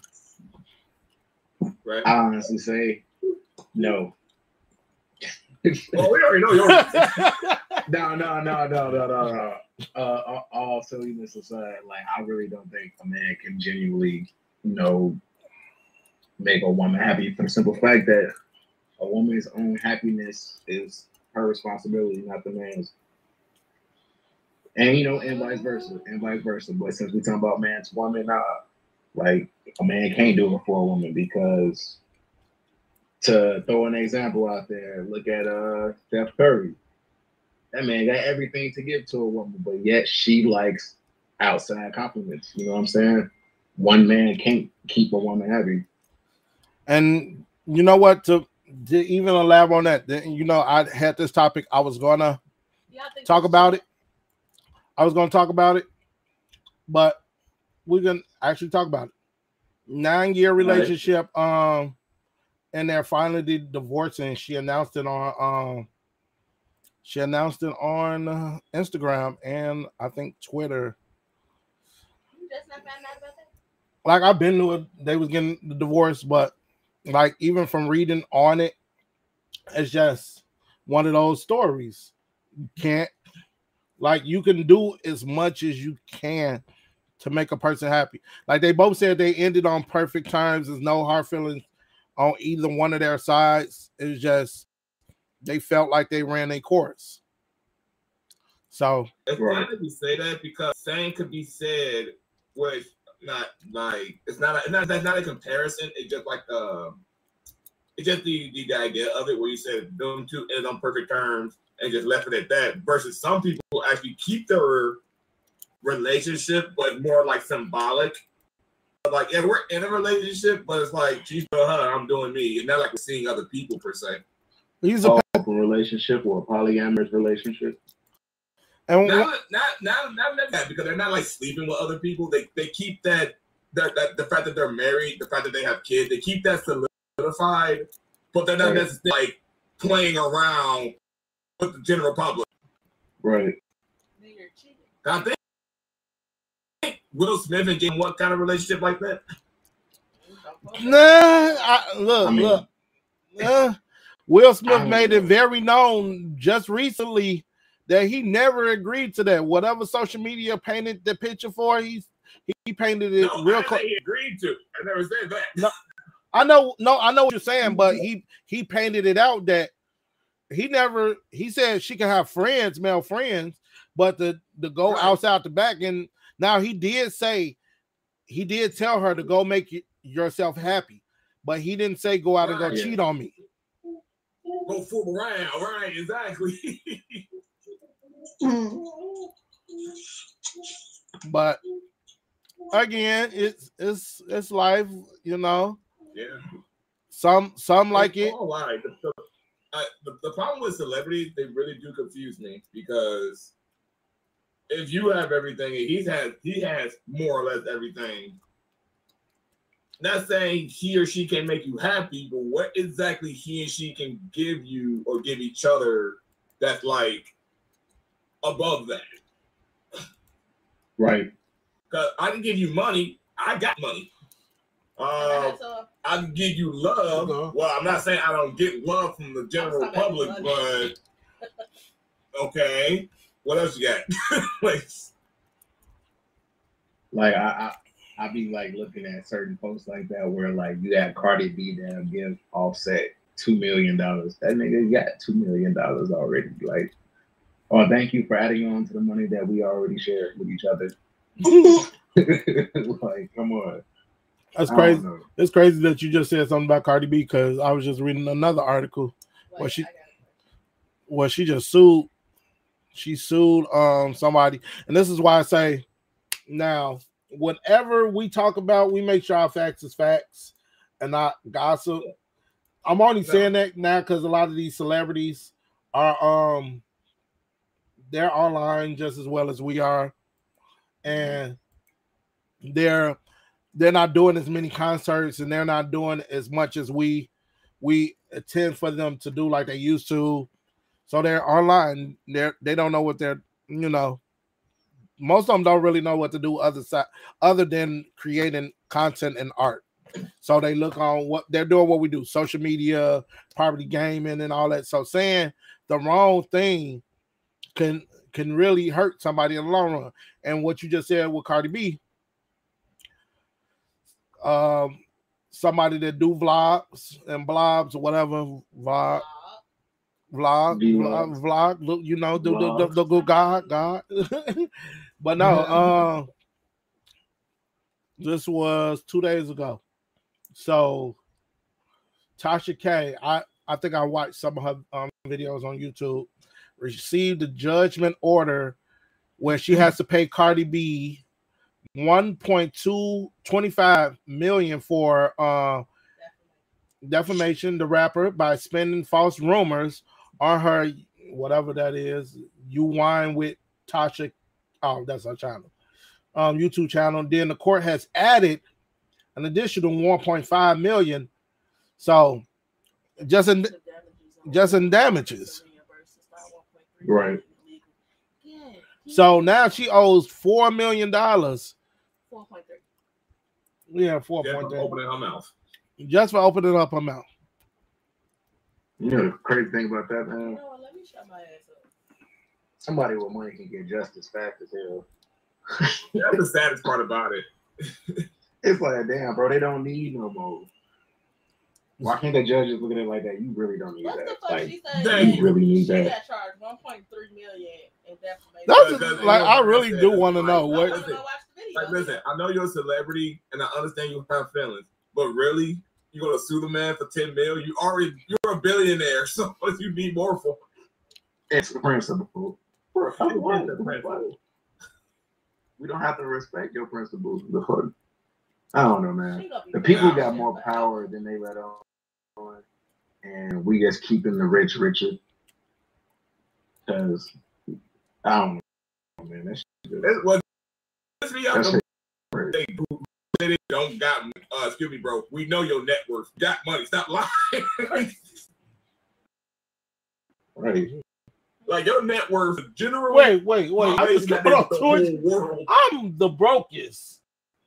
Right. I honestly say no. Well, we already know your. No, no, no, no, no, no, no. Uh, all- silliness aside, like I really don't think a man can genuinely, you know, make a woman happy for the simple fact that a woman's own happiness is her responsibility, not the man's. And you know, and vice versa, and vice versa. But since we're talking about man to woman, uh, like a man can't do it for a woman because to throw an example out there, look at uh Steph Curry. That man got everything to give to a woman, but yet she likes outside compliments. You know what I'm saying? One man can't keep a woman happy. And you know what? To, to even elaborate on that, then, you know, I had this topic. I was gonna Y'all talk about it. I was gonna talk about it, but we're gonna actually talk about it. Nine year right. relationship. Um, and they're finally divorcing. She announced it on um, she announced it on uh, Instagram and I think Twitter. You just not found out about that? Like I've been to it, they was getting the divorce, but like even from reading on it, it's just one of those stories. You can't like you can do as much as you can to make a person happy. Like they both said they ended on perfect terms. There's no hard feelings on either one of their sides. It's just they felt like they ran a course. So It's Right. you say that because same could be said it's not like it's not a, not that's not a comparison. It's just like um it's just the, the idea of it where you said them two ended on perfect terms and just left it at that. Versus some people actually keep their relationship, but more like symbolic. Like yeah, we're in a relationship, but it's like she's doing her, I'm doing me, and not like we're seeing other people per se. He's a Open relationship or a polyamorous relationship. and Not, not, not, not, not that because they're not like sleeping with other people. They they keep that that, that the fact that they're married, the fact that they have kids, they keep that solidified, but they're not Right. necessarily like playing around with the general public. Right. Then you're cheating. I think Will Smith and Jane, what kind of relationship like that? Nah, I, look, I mean- look. Uh, Will Smith made it very known just recently that he never agreed to that. Whatever social media painted the picture for, he's he painted it No, real close. he agreed to. I never said that. No, I know, no, I know what you're saying, but he he painted it out that he never he said she can have friends, male friends, but the the go Right. outside the back. And now he did say he did tell her to go make yourself happy, but he didn't say go out and go Right. cheat on me. Go fool around, right? Exactly. Mm. But again, it's it's it's life, you know. yeah. Some some like It's it. all right. The, the, I, the, the problem with celebrities, they really do confuse me because if you have everything and he's has he has more or less everything. Not saying he or she can make you happy, but what exactly he and she can give you or give each other that's like above that. Right. Cause I can give you money, I got money. Uh, I can give you love. Okay. Well, I'm not saying I don't get love from the general public, but okay. What else you got? like, Like I, I, I be like looking at certain posts like that where like you got Cardi B that give Offset two million dollars. That nigga got two million dollars already. Like, oh, thank you for adding on to the money that we already shared with each other. like, come on. That's crazy. It's crazy that you just said something about Cardi B because I was just reading another article wait, Well, she- I got it. where she just sued. She sued um somebody, and this is why I say now, whatever we talk about, we make sure our facts is facts and not gossip. I'm only No. saying that now because a lot of these celebrities are um they're online just as well as we are, and they're they're not doing as many concerts and they're not doing as much as we we attend for them to do like they used to. So they're online. They're they don't know what they're you know. Most of them don't really know what to do other side other than creating content and art. So they look on what they're doing, what we do, social media, property gaming, and all that. So saying the wrong thing can can really hurt somebody in the long run. And what you just said with Cardi B, um, somebody that do vlogs and blogs or whatever vlog vlog, vlog, vlog, look, you know, the the, the, the good God, God. but no, um, this was two days ago. So Tasha K, I I think I watched some of her um, videos on YouTube. Received a judgment order where she has to pay Cardi B 1.225 million for uh defamation the rapper by spinning false rumors on her whatever that is Unwine with tasha oh that's our channel um, YouTube channel. Then the court has added an additional 1.5 million. So just in just in damages. Right. So now she owes four million dollars. Four point three. Yeah, four point three. Opening her mouth. Just for opening up her mouth. You know the crazy thing about that, man. know what? Let me shut my ass up. Somebody with money can get justice fast as hell. That's the saddest part about it. It's like, damn, bro, they don't need no more. Why can't the judges look at it like that? You really don't need What that. the fuck Like, she said? Dang. you really need She that. got charged one point three million in defamation. That's just, like I really do want to know what. wanna go watch the video. Like, listen, I know you're a celebrity, and I understand you have feelings, but really, you're gonna sue the man for ten mil? You already you're a billionaire, so what you need more for? It's the principle. Bro, It is the principle. We don't have to respect your principles. The fuck? I don't know, man. She gonna be The people got more power than they let on, and we just keeping the rich richer. Cause I don't know, man. That's shit, It was piss me off that the shit crazy. they who said it don't got uh excuse me, bro. We know your net worth. Got money. Stop lying. Right. Like your net worth generally Wait, wait, wait. I just got got off the Twitch. whole world. I'm the brokest.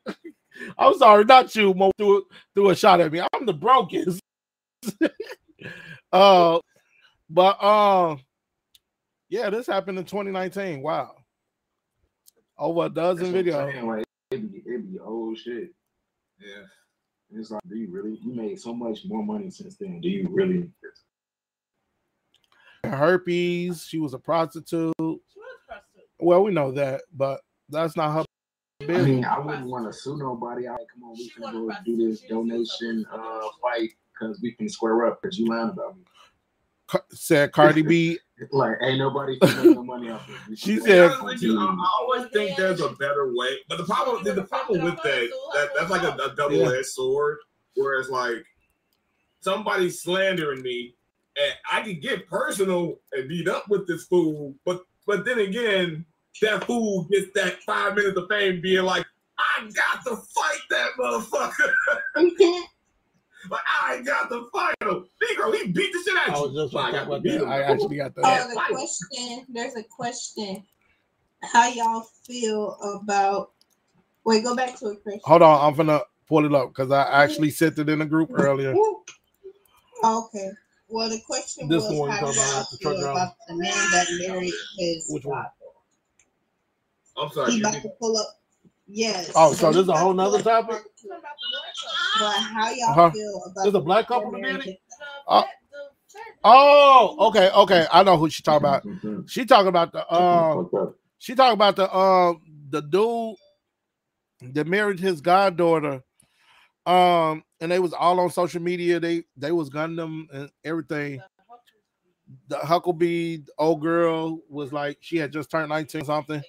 I'm sorry, not you. Mo threw, threw a shot at me. I'm the brokest. uh, but um, yeah, this happened in 2019. Wow, over a dozen That's videos. saying, Like, it be, it be old shit. Yeah. It's like, do you really? You made so much more money since then. Do you really? Need this? Herpes. She was a prostitute. She was prostitute. Well, we know that, but that's not her. I mean, I wouldn't want to sue nobody. I like, come on, we She can go do this She donation uh fight because we can square up because you lying about me. Ca- Said Cardi B. Like, ain't nobody can make no money off of it. We She said- go on Honestly, I, always think there's a better way, but the problem, the, the problem with that, that that's like a, a double-edged sword. Where it's like somebody slandering me, and I can get personal and beat up with this fool, but but then again, that fool gets that five minutes of fame, being like, "I got to fight that motherfucker." like I got to fight him. Negro, he beat the shit out I of was you. just Well, I talking got to beat that. him. I actually got that. Oh, the question. There's a question. How y'all feel about? Wait, go back to a question. Hold on, I'm gonna pull it up because I actually sent it in a group earlier. Okay. Well, the question This was one how about y'all the truck feel driver. about the man that married his. Which one? I'm sorry. He you- about to pull up. Yes. Oh, so he this is a whole to pull nother up topic? part two. Talking about But how y'all Uh-huh. feel about There's a black couple that did marriage? it? The Oh. fat- the fat- Oh, okay, okay. I know who she talking about. Mhm. She talking about the um. Fucked up. She talking about the um the dude that married his goddaughter. Um, and they was all on social media. They they was gunning them and everything. The Huckabee old girl was mm-hmm. like she had just turned 19 something,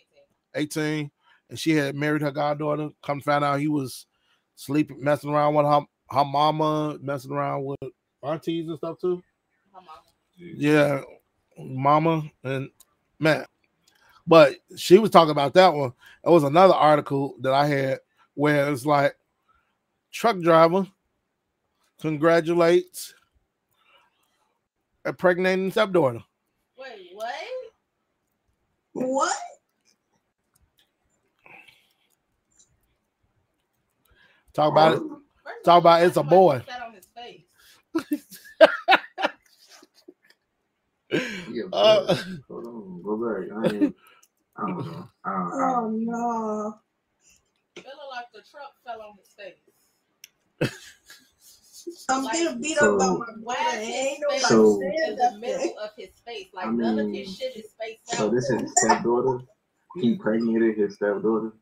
18, and she had married her goddaughter. Come find out he was sleeping, messing around with her her mama, messing around with aunties and stuff too. Mama. Yeah, mama and man. But she was talking about that one. It was another article that I had where it's like truck driver congratulates a pregnant stepdaughter. Wait, what? What? Talk about it. First Talk about it's a boy. sat on his face. Yeah, Uh, hold on, go back. I, ain't, I don't know. I don't, I Oh don't, no. It looked like the truck fell on his face. I'm Like, getting beat so- up by my Why brother. is Ain't nobody So- in the middle of his face? Like I none of mean, his shit is spaced so this is his stepdaughter. He impregnated his stepdaughter.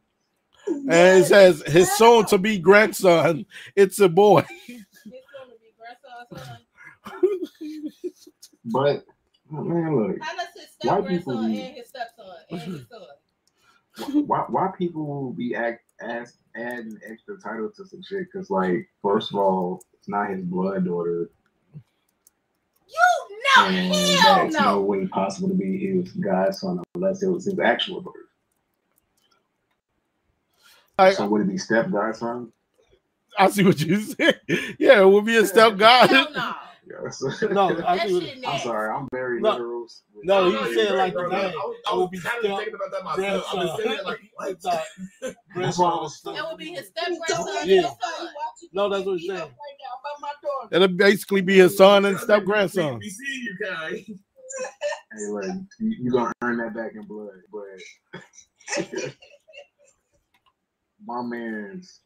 and it says his soon to be grandson. It's a boy. His soon to be grandson's son. But oh, man, look, How his Why people be- and his stepson and his son? why why people will be act ask adding extra title to some shit? Because like, first of all, it's not his blood daughter, You know, and hell that's no no. way possible to be his godson unless it was his actual daughter. Like, So would it be step godson? I see what you said. Yeah, it would be a step god. Hell no. Yes. No, I see what, i'm sorry, I'm very No. literal. No, Oh, he you're said right, like bro. the I name. was, I was be kind of thinking about that myself. I've been grandson. saying it like, what? It's, That's why I was grandson. It would be his step So grandson. Yeah. you his say? son. Watching No, that's what beat you're saying. Right now by my daughter. It'll basically be his son and step grandson. We see you guys. Hey, like you, you gonna earn that back in blood, but my man's,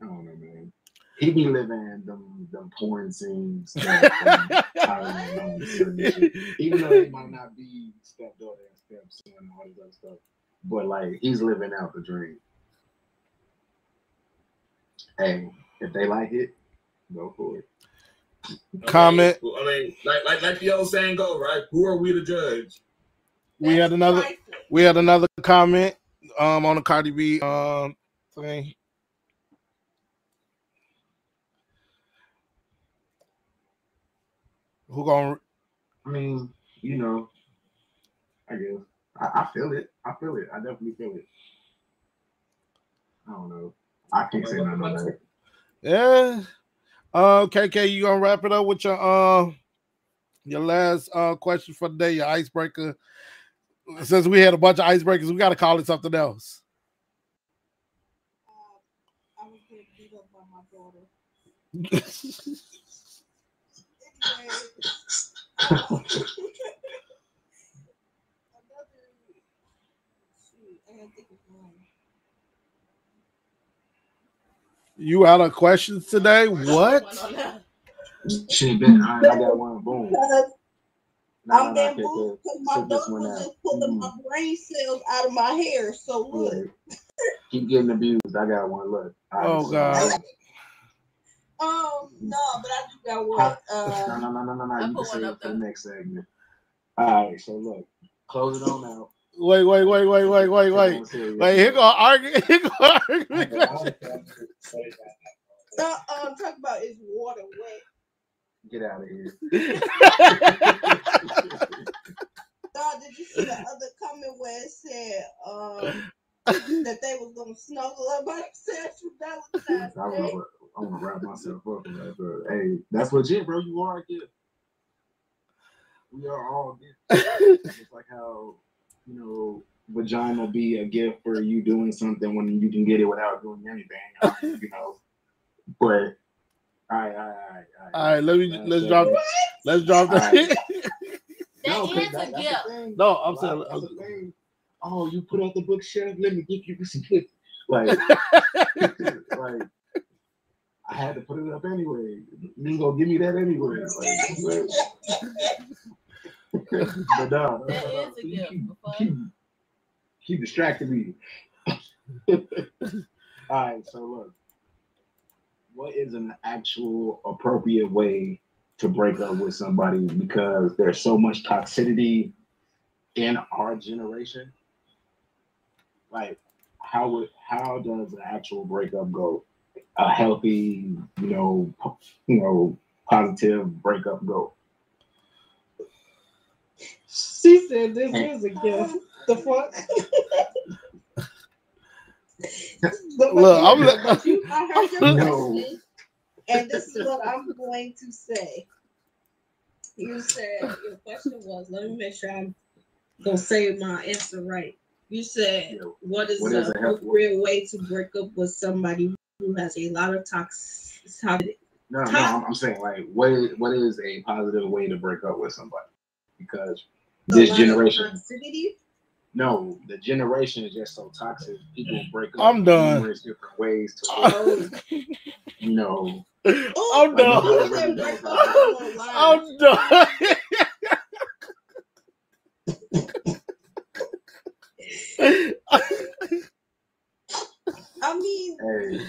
I don't know, man. He be living them them porn scenes, that, um, Tyler and certain shit. even though he might not be stepdaughter and stepson and all this other stuff, but like he's living out the dream. Hey, if they like it, go for it. Comment. I mean, like, like, like the old saying go, right? Who are we to judge? We had another trifling. we had another comment um on the Cardi B um thing. Who gonna I mean, you know, I guess I, I feel it. I feel it. I definitely feel it. I don't know. I can't say nothing on that. yeah? Uh KK, you gonna wrap it up with your uh your last uh question for the day, your icebreaker. Since we had a bunch of icebreakers, we gotta call it something else. Um, I was getting beat up by my daughter. Anyway, another. Shoot, I gotta think of one. You out of questions today? What? One on that. Shit, Ben, I, I got one. Boom. Because Nah, I'm nah, nah, bamboozled because my Sit this daughter one was just pulling my mm-hmm. brain cells out of my hair. So look, Look, keep getting abused. I got one. Look. All Oh, so- God. Um, no, but I do got one. No, Uh, no, no, no, no, no. I You put can one say up it for the next segment. All right, so look, close it on out. Wait, wait, wait, wait, wait, wait, wait. Take one serious. Wait, here go argue. Here go argue. uh, um, talk about is water wet? Get out of here. Dog, did you see the other comment where it said um that they was gonna snuggle up by themselves for Valentine's I Day? Want to. I want to wrap myself up in that. But hey, that's legit, bro. You are a gift. We are all gifts. It's like how you know vagina be a gift for you doing something when you can get it without doing anything. You know, but. All right, all right, all right. All right, let me let's segment. drop let's drop All right. That No, 'cause is a that- that's the gift. No, I'm Like, saying that's the uh, thing. Oh, you put out the bookshelf. Let me give you some gift. Like, like I had to put it up anyway. You gonna give me that anyway. Like, but, no, That no, no, a uh, gift. Keep, keep, keep distracting me. All right, so look, what is an actual appropriate way to break up with somebody because there's so much toxicity in our generation? Like, how would how does an actual breakup go? A healthy, you know, you know, positive breakup go? She said this is a gift. The fuck? Look, I'm but look- you- I heard your No. question, and this is what I'm going to say. You said your question was. Let me make sure I'm gonna say my answer right. You said, Yeah. "What is What the a health- appropriate way to break up with somebody who has a lot of tox- toxic?" No, no, I'm, I'm saying like, what is what is a positive way to break up with somebody? Because this generation, toxicity. no, the generation is just so toxic. People break up. I'm done. Numerous different ways to, Oh, you know. oh, I'm done. you said break up with no oh, lies. I'm done. I mean, Hey,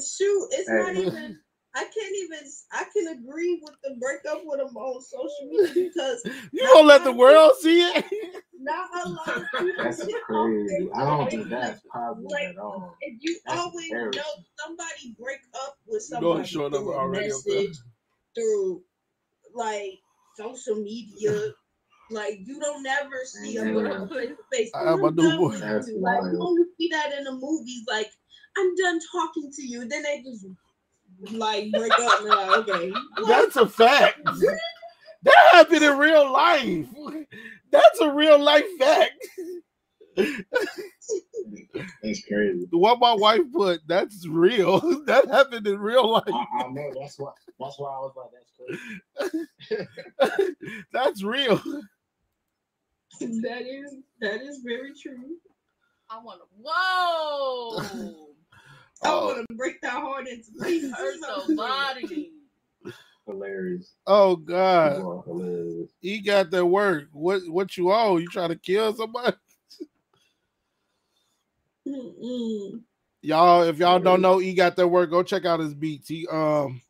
shoot, it's not even. I can't even. I can agree with the breakup with them on social media because You gonna let the world see it? not a lot of people. that's crazy. off I don't think that's possible Like, at all. If you That's always embarrassing. know somebody break up with You know somebody it's showing up through a already. message, through like social media. Like you don't never see them Yeah. face to face. I have my new boy. Like you only see that in the movies. Like I'm done talking to you. Then they just like break up. And they're like, okay. That's a fact. That happened in real life. That's a real life fact. That's crazy. What my wife put, that's real. That happened in real life. I, I know. That's why. That's why I was like, that's crazy. That's real. that is that is very true. I want to. Whoa! I Oh, want to break that heart into pieces. Hurt your body. Hilarious. oh God. You hilarious. He got that work. What what you owe? You trying to kill somebody? Mm-mm. Y'all, if y'all don't know, he got that work. Go check out his beats. He um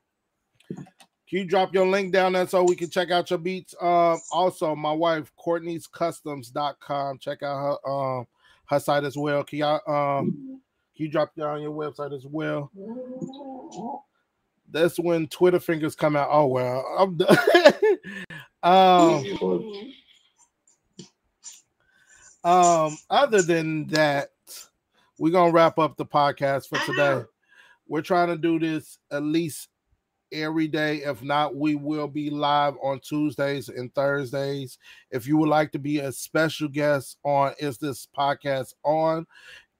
can you drop your link down there so we can check out your beats? Um also my wife Courtney's customs.com. Check out her um her site as well. Can y'all um you drop down your website as well? That's when Twitter fingers come out. Oh well, I'm done. um Um, other than that, we're gonna wrap up the podcast for today. We're trying to do this at least every day. If not, we will be live on Tuesdays and Thursdays. If you would like to be a special guest on Is This Podcast On,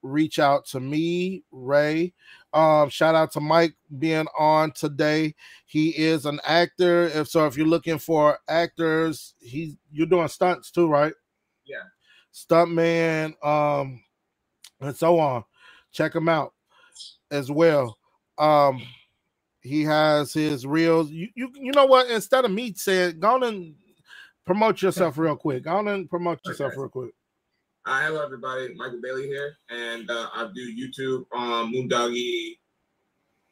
reach out to me, Ray. Um, shout out to Mike being on today. He is an actor. If so, if you're looking for actors, he's you're doing stunts too, right? Yeah. Stuntman, um, and so on. Check him out as well. Um, he has his reels. You, you, you know what? Instead of me saying, go on and promote yourself real quick. Go on and promote yourself Okay. real quick. Hi, hello everybody. Michael Bailey here, and uh, I do YouTube on Moondoggy.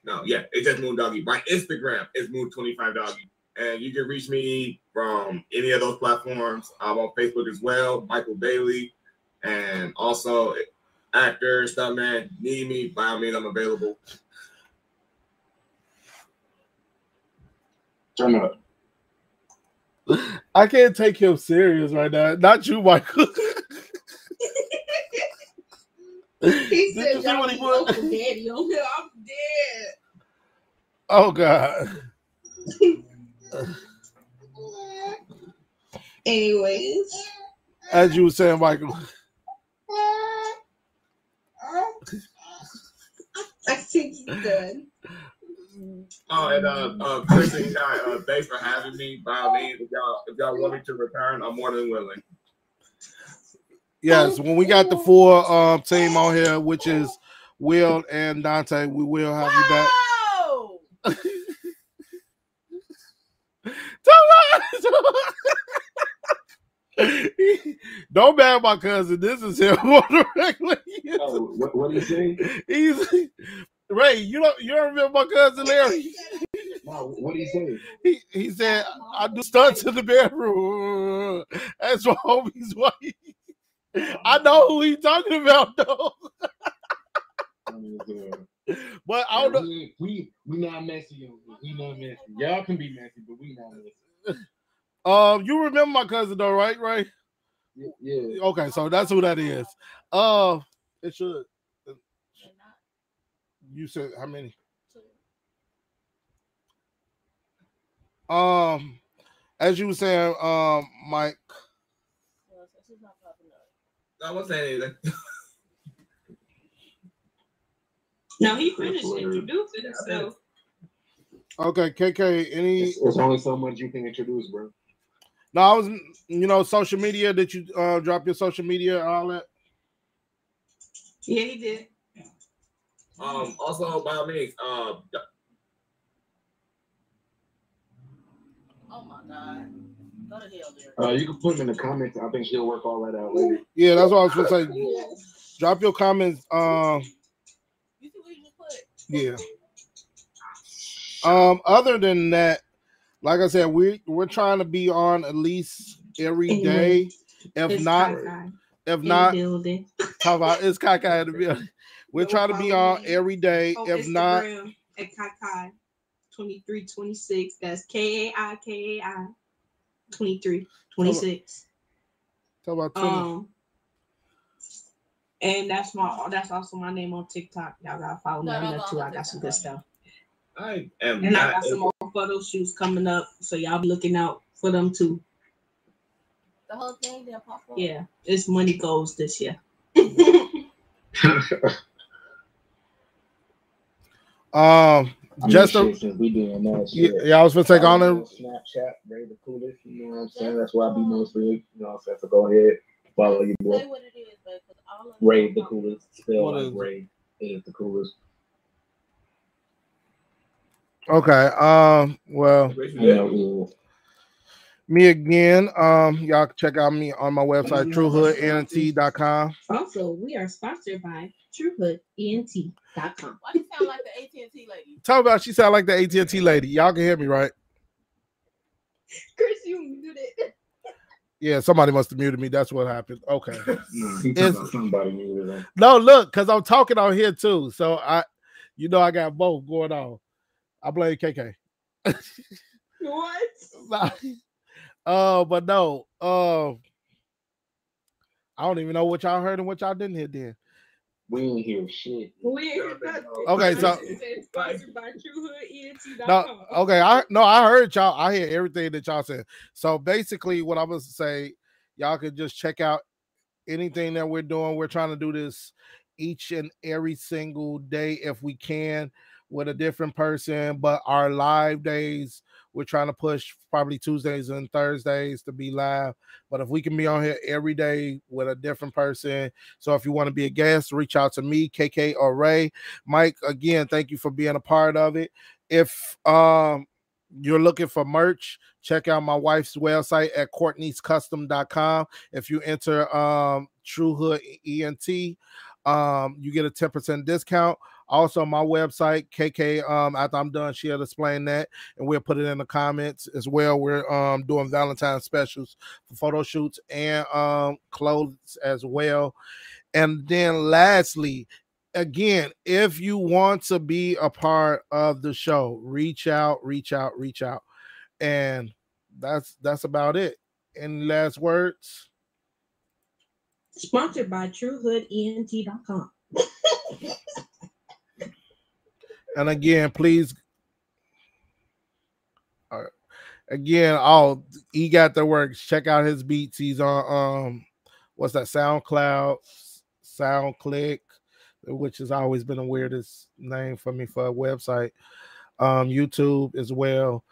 No, yeah, it's just Moondoggy. My Instagram is Moon25Doggy, and you can reach me from any of those platforms. I'm on Facebook as well, Michael Bailey, and also actor, stuntman. Need me? By all means, I'm available. Turn up. I can't take him serious right now. Not you, Michael. He Did you said, see "Y'all what he need put? Daddy on here. I'm dead." oh God. Anyways, As you were saying, Michael. I think he's done. Oh, and uh, uh, Chris and Kai, uh, thanks for having me. By all means, if y'all if y'all want me to return, I'm more than willing. Yes, when we got the four um team on here, which is Will and Dante, we will have you back. Whoa! Don't bad my cousin. This is him on the regular. Oh, what, what did he say? He's Ray. You don't you don't remember my cousin Larry? No, what did he say? He he said I do stunts in the bedroom. That's my homie's wife. I know who he's talking about though. Uh, But I don't know. we, we we not messy. We not messy. Y'all can be messy, but we not messy. Um, you remember my cousin though, right? Right? Yeah, yeah. Okay, so that's who that is. Uh, it should. You said how many? Um, as you were saying, um, Mike. I wasn't saying anything. No, he finished introducing himself. Okay, KK. Any? It's, it's only so much you can introduce, bro. No, I was. You know, social media. Did you uh drop your social media and all that? Yeah, he did. Um, also, by all means, uh, Oh my god. Uh, you can put them in the comments. I think she'll work all that out later. Yeah, that's what I was gonna say. Drop your comments. Um, You see what put? yeah. Um, other than that, like I said, we we're trying to be on at least every day. If It's not, Kai-Kai if not, how about it's Kaka in the building. We're Go trying to be on every day. on If not, at Kai 2326. That's K A I K A I 2326. talk about Twitter. Um And that's my that's also my name on TikTok. Y'all gotta follow me No, on don't there go too. I got some good stuff. I am And I not got some more photo shoots coming up. So y'all be looking out for them too. The whole thing didn't pop up. Yeah. It's money goals this year. Um, I mean, just a, we doing that yeah, shit. yeah, I was gonna take on Follow it. Snapchat, Ray the coolest. You know what I'm saying? That's why I be mostly, you You know what I'm saying? So go ahead, follow your boy. Say what it is, but because all of Ray the coolest. Spell What like is? Ray is the coolest. Okay. Um. Well, You know, me again. Um. Y'all can check out me on my website, TrueHoodENT.com. Also, we are sponsored by TrueHoodENT.com. Why do you sound like the AT&T lady? Talk about she sound like the AT&T lady. Y'all can hear me, right? Chris, you did it. Yeah, somebody must have muted me. That's what happened. Okay. nah, he It's- talking about somebody muted him. No, look, because I'm talking on here too. So I, you know, I got both going on. I blame KK. What? uh, but no, uh, I don't even know what y'all heard and what y'all didn't hear. Then We ain't hear shit. We ain't heard nothing. Okay, so- sponsored by TrueHoodENT.com. no, okay, I no, I heard y'all. I hear everything that y'all said. So basically, what I'm gonna say, y'all can just check out anything that we're doing. We're trying to do this each and every single day if we can with a different person. But our live days, we're trying to push probably Tuesdays and Thursdays to be live. But if we can be on here every day with a different person, so if you want to be a guest, reach out to me, KK or Ray. Mike, again, thank you for being a part of it. If um you're looking for merch, check out my wife's website at courtneyscustom.com. If you enter um ENT, um, you get a 10% discount. Also, my website, KK. Um, after I'm done, she'll explain that, and we'll put it in the comments as well. We're um doing Valentine's specials for photo shoots and um clothes as well. And then lastly, again, if you want to be a part of the show, reach out, reach out, reach out. And that's that's about it. Any last words? Sponsored by TrueHoodENT.com. And again, please. All right. Again, oh, he got the works. Check out his beats. He's on um, what's that? SoundCloud, SoundClick, which has always been the weirdest name for me for a website. Um, YouTube as well.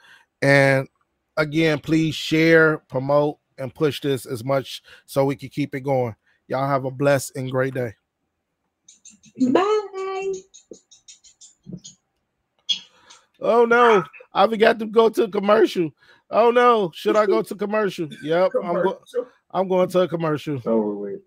And again, please share, promote, and push this as much so we can keep it going. Y'all have a blessed and great day. Bye. Oh no, I forgot to go to commercial. Oh no, should I go to commercial? Yep, I'm go- I'm going to a commercial. It's over with.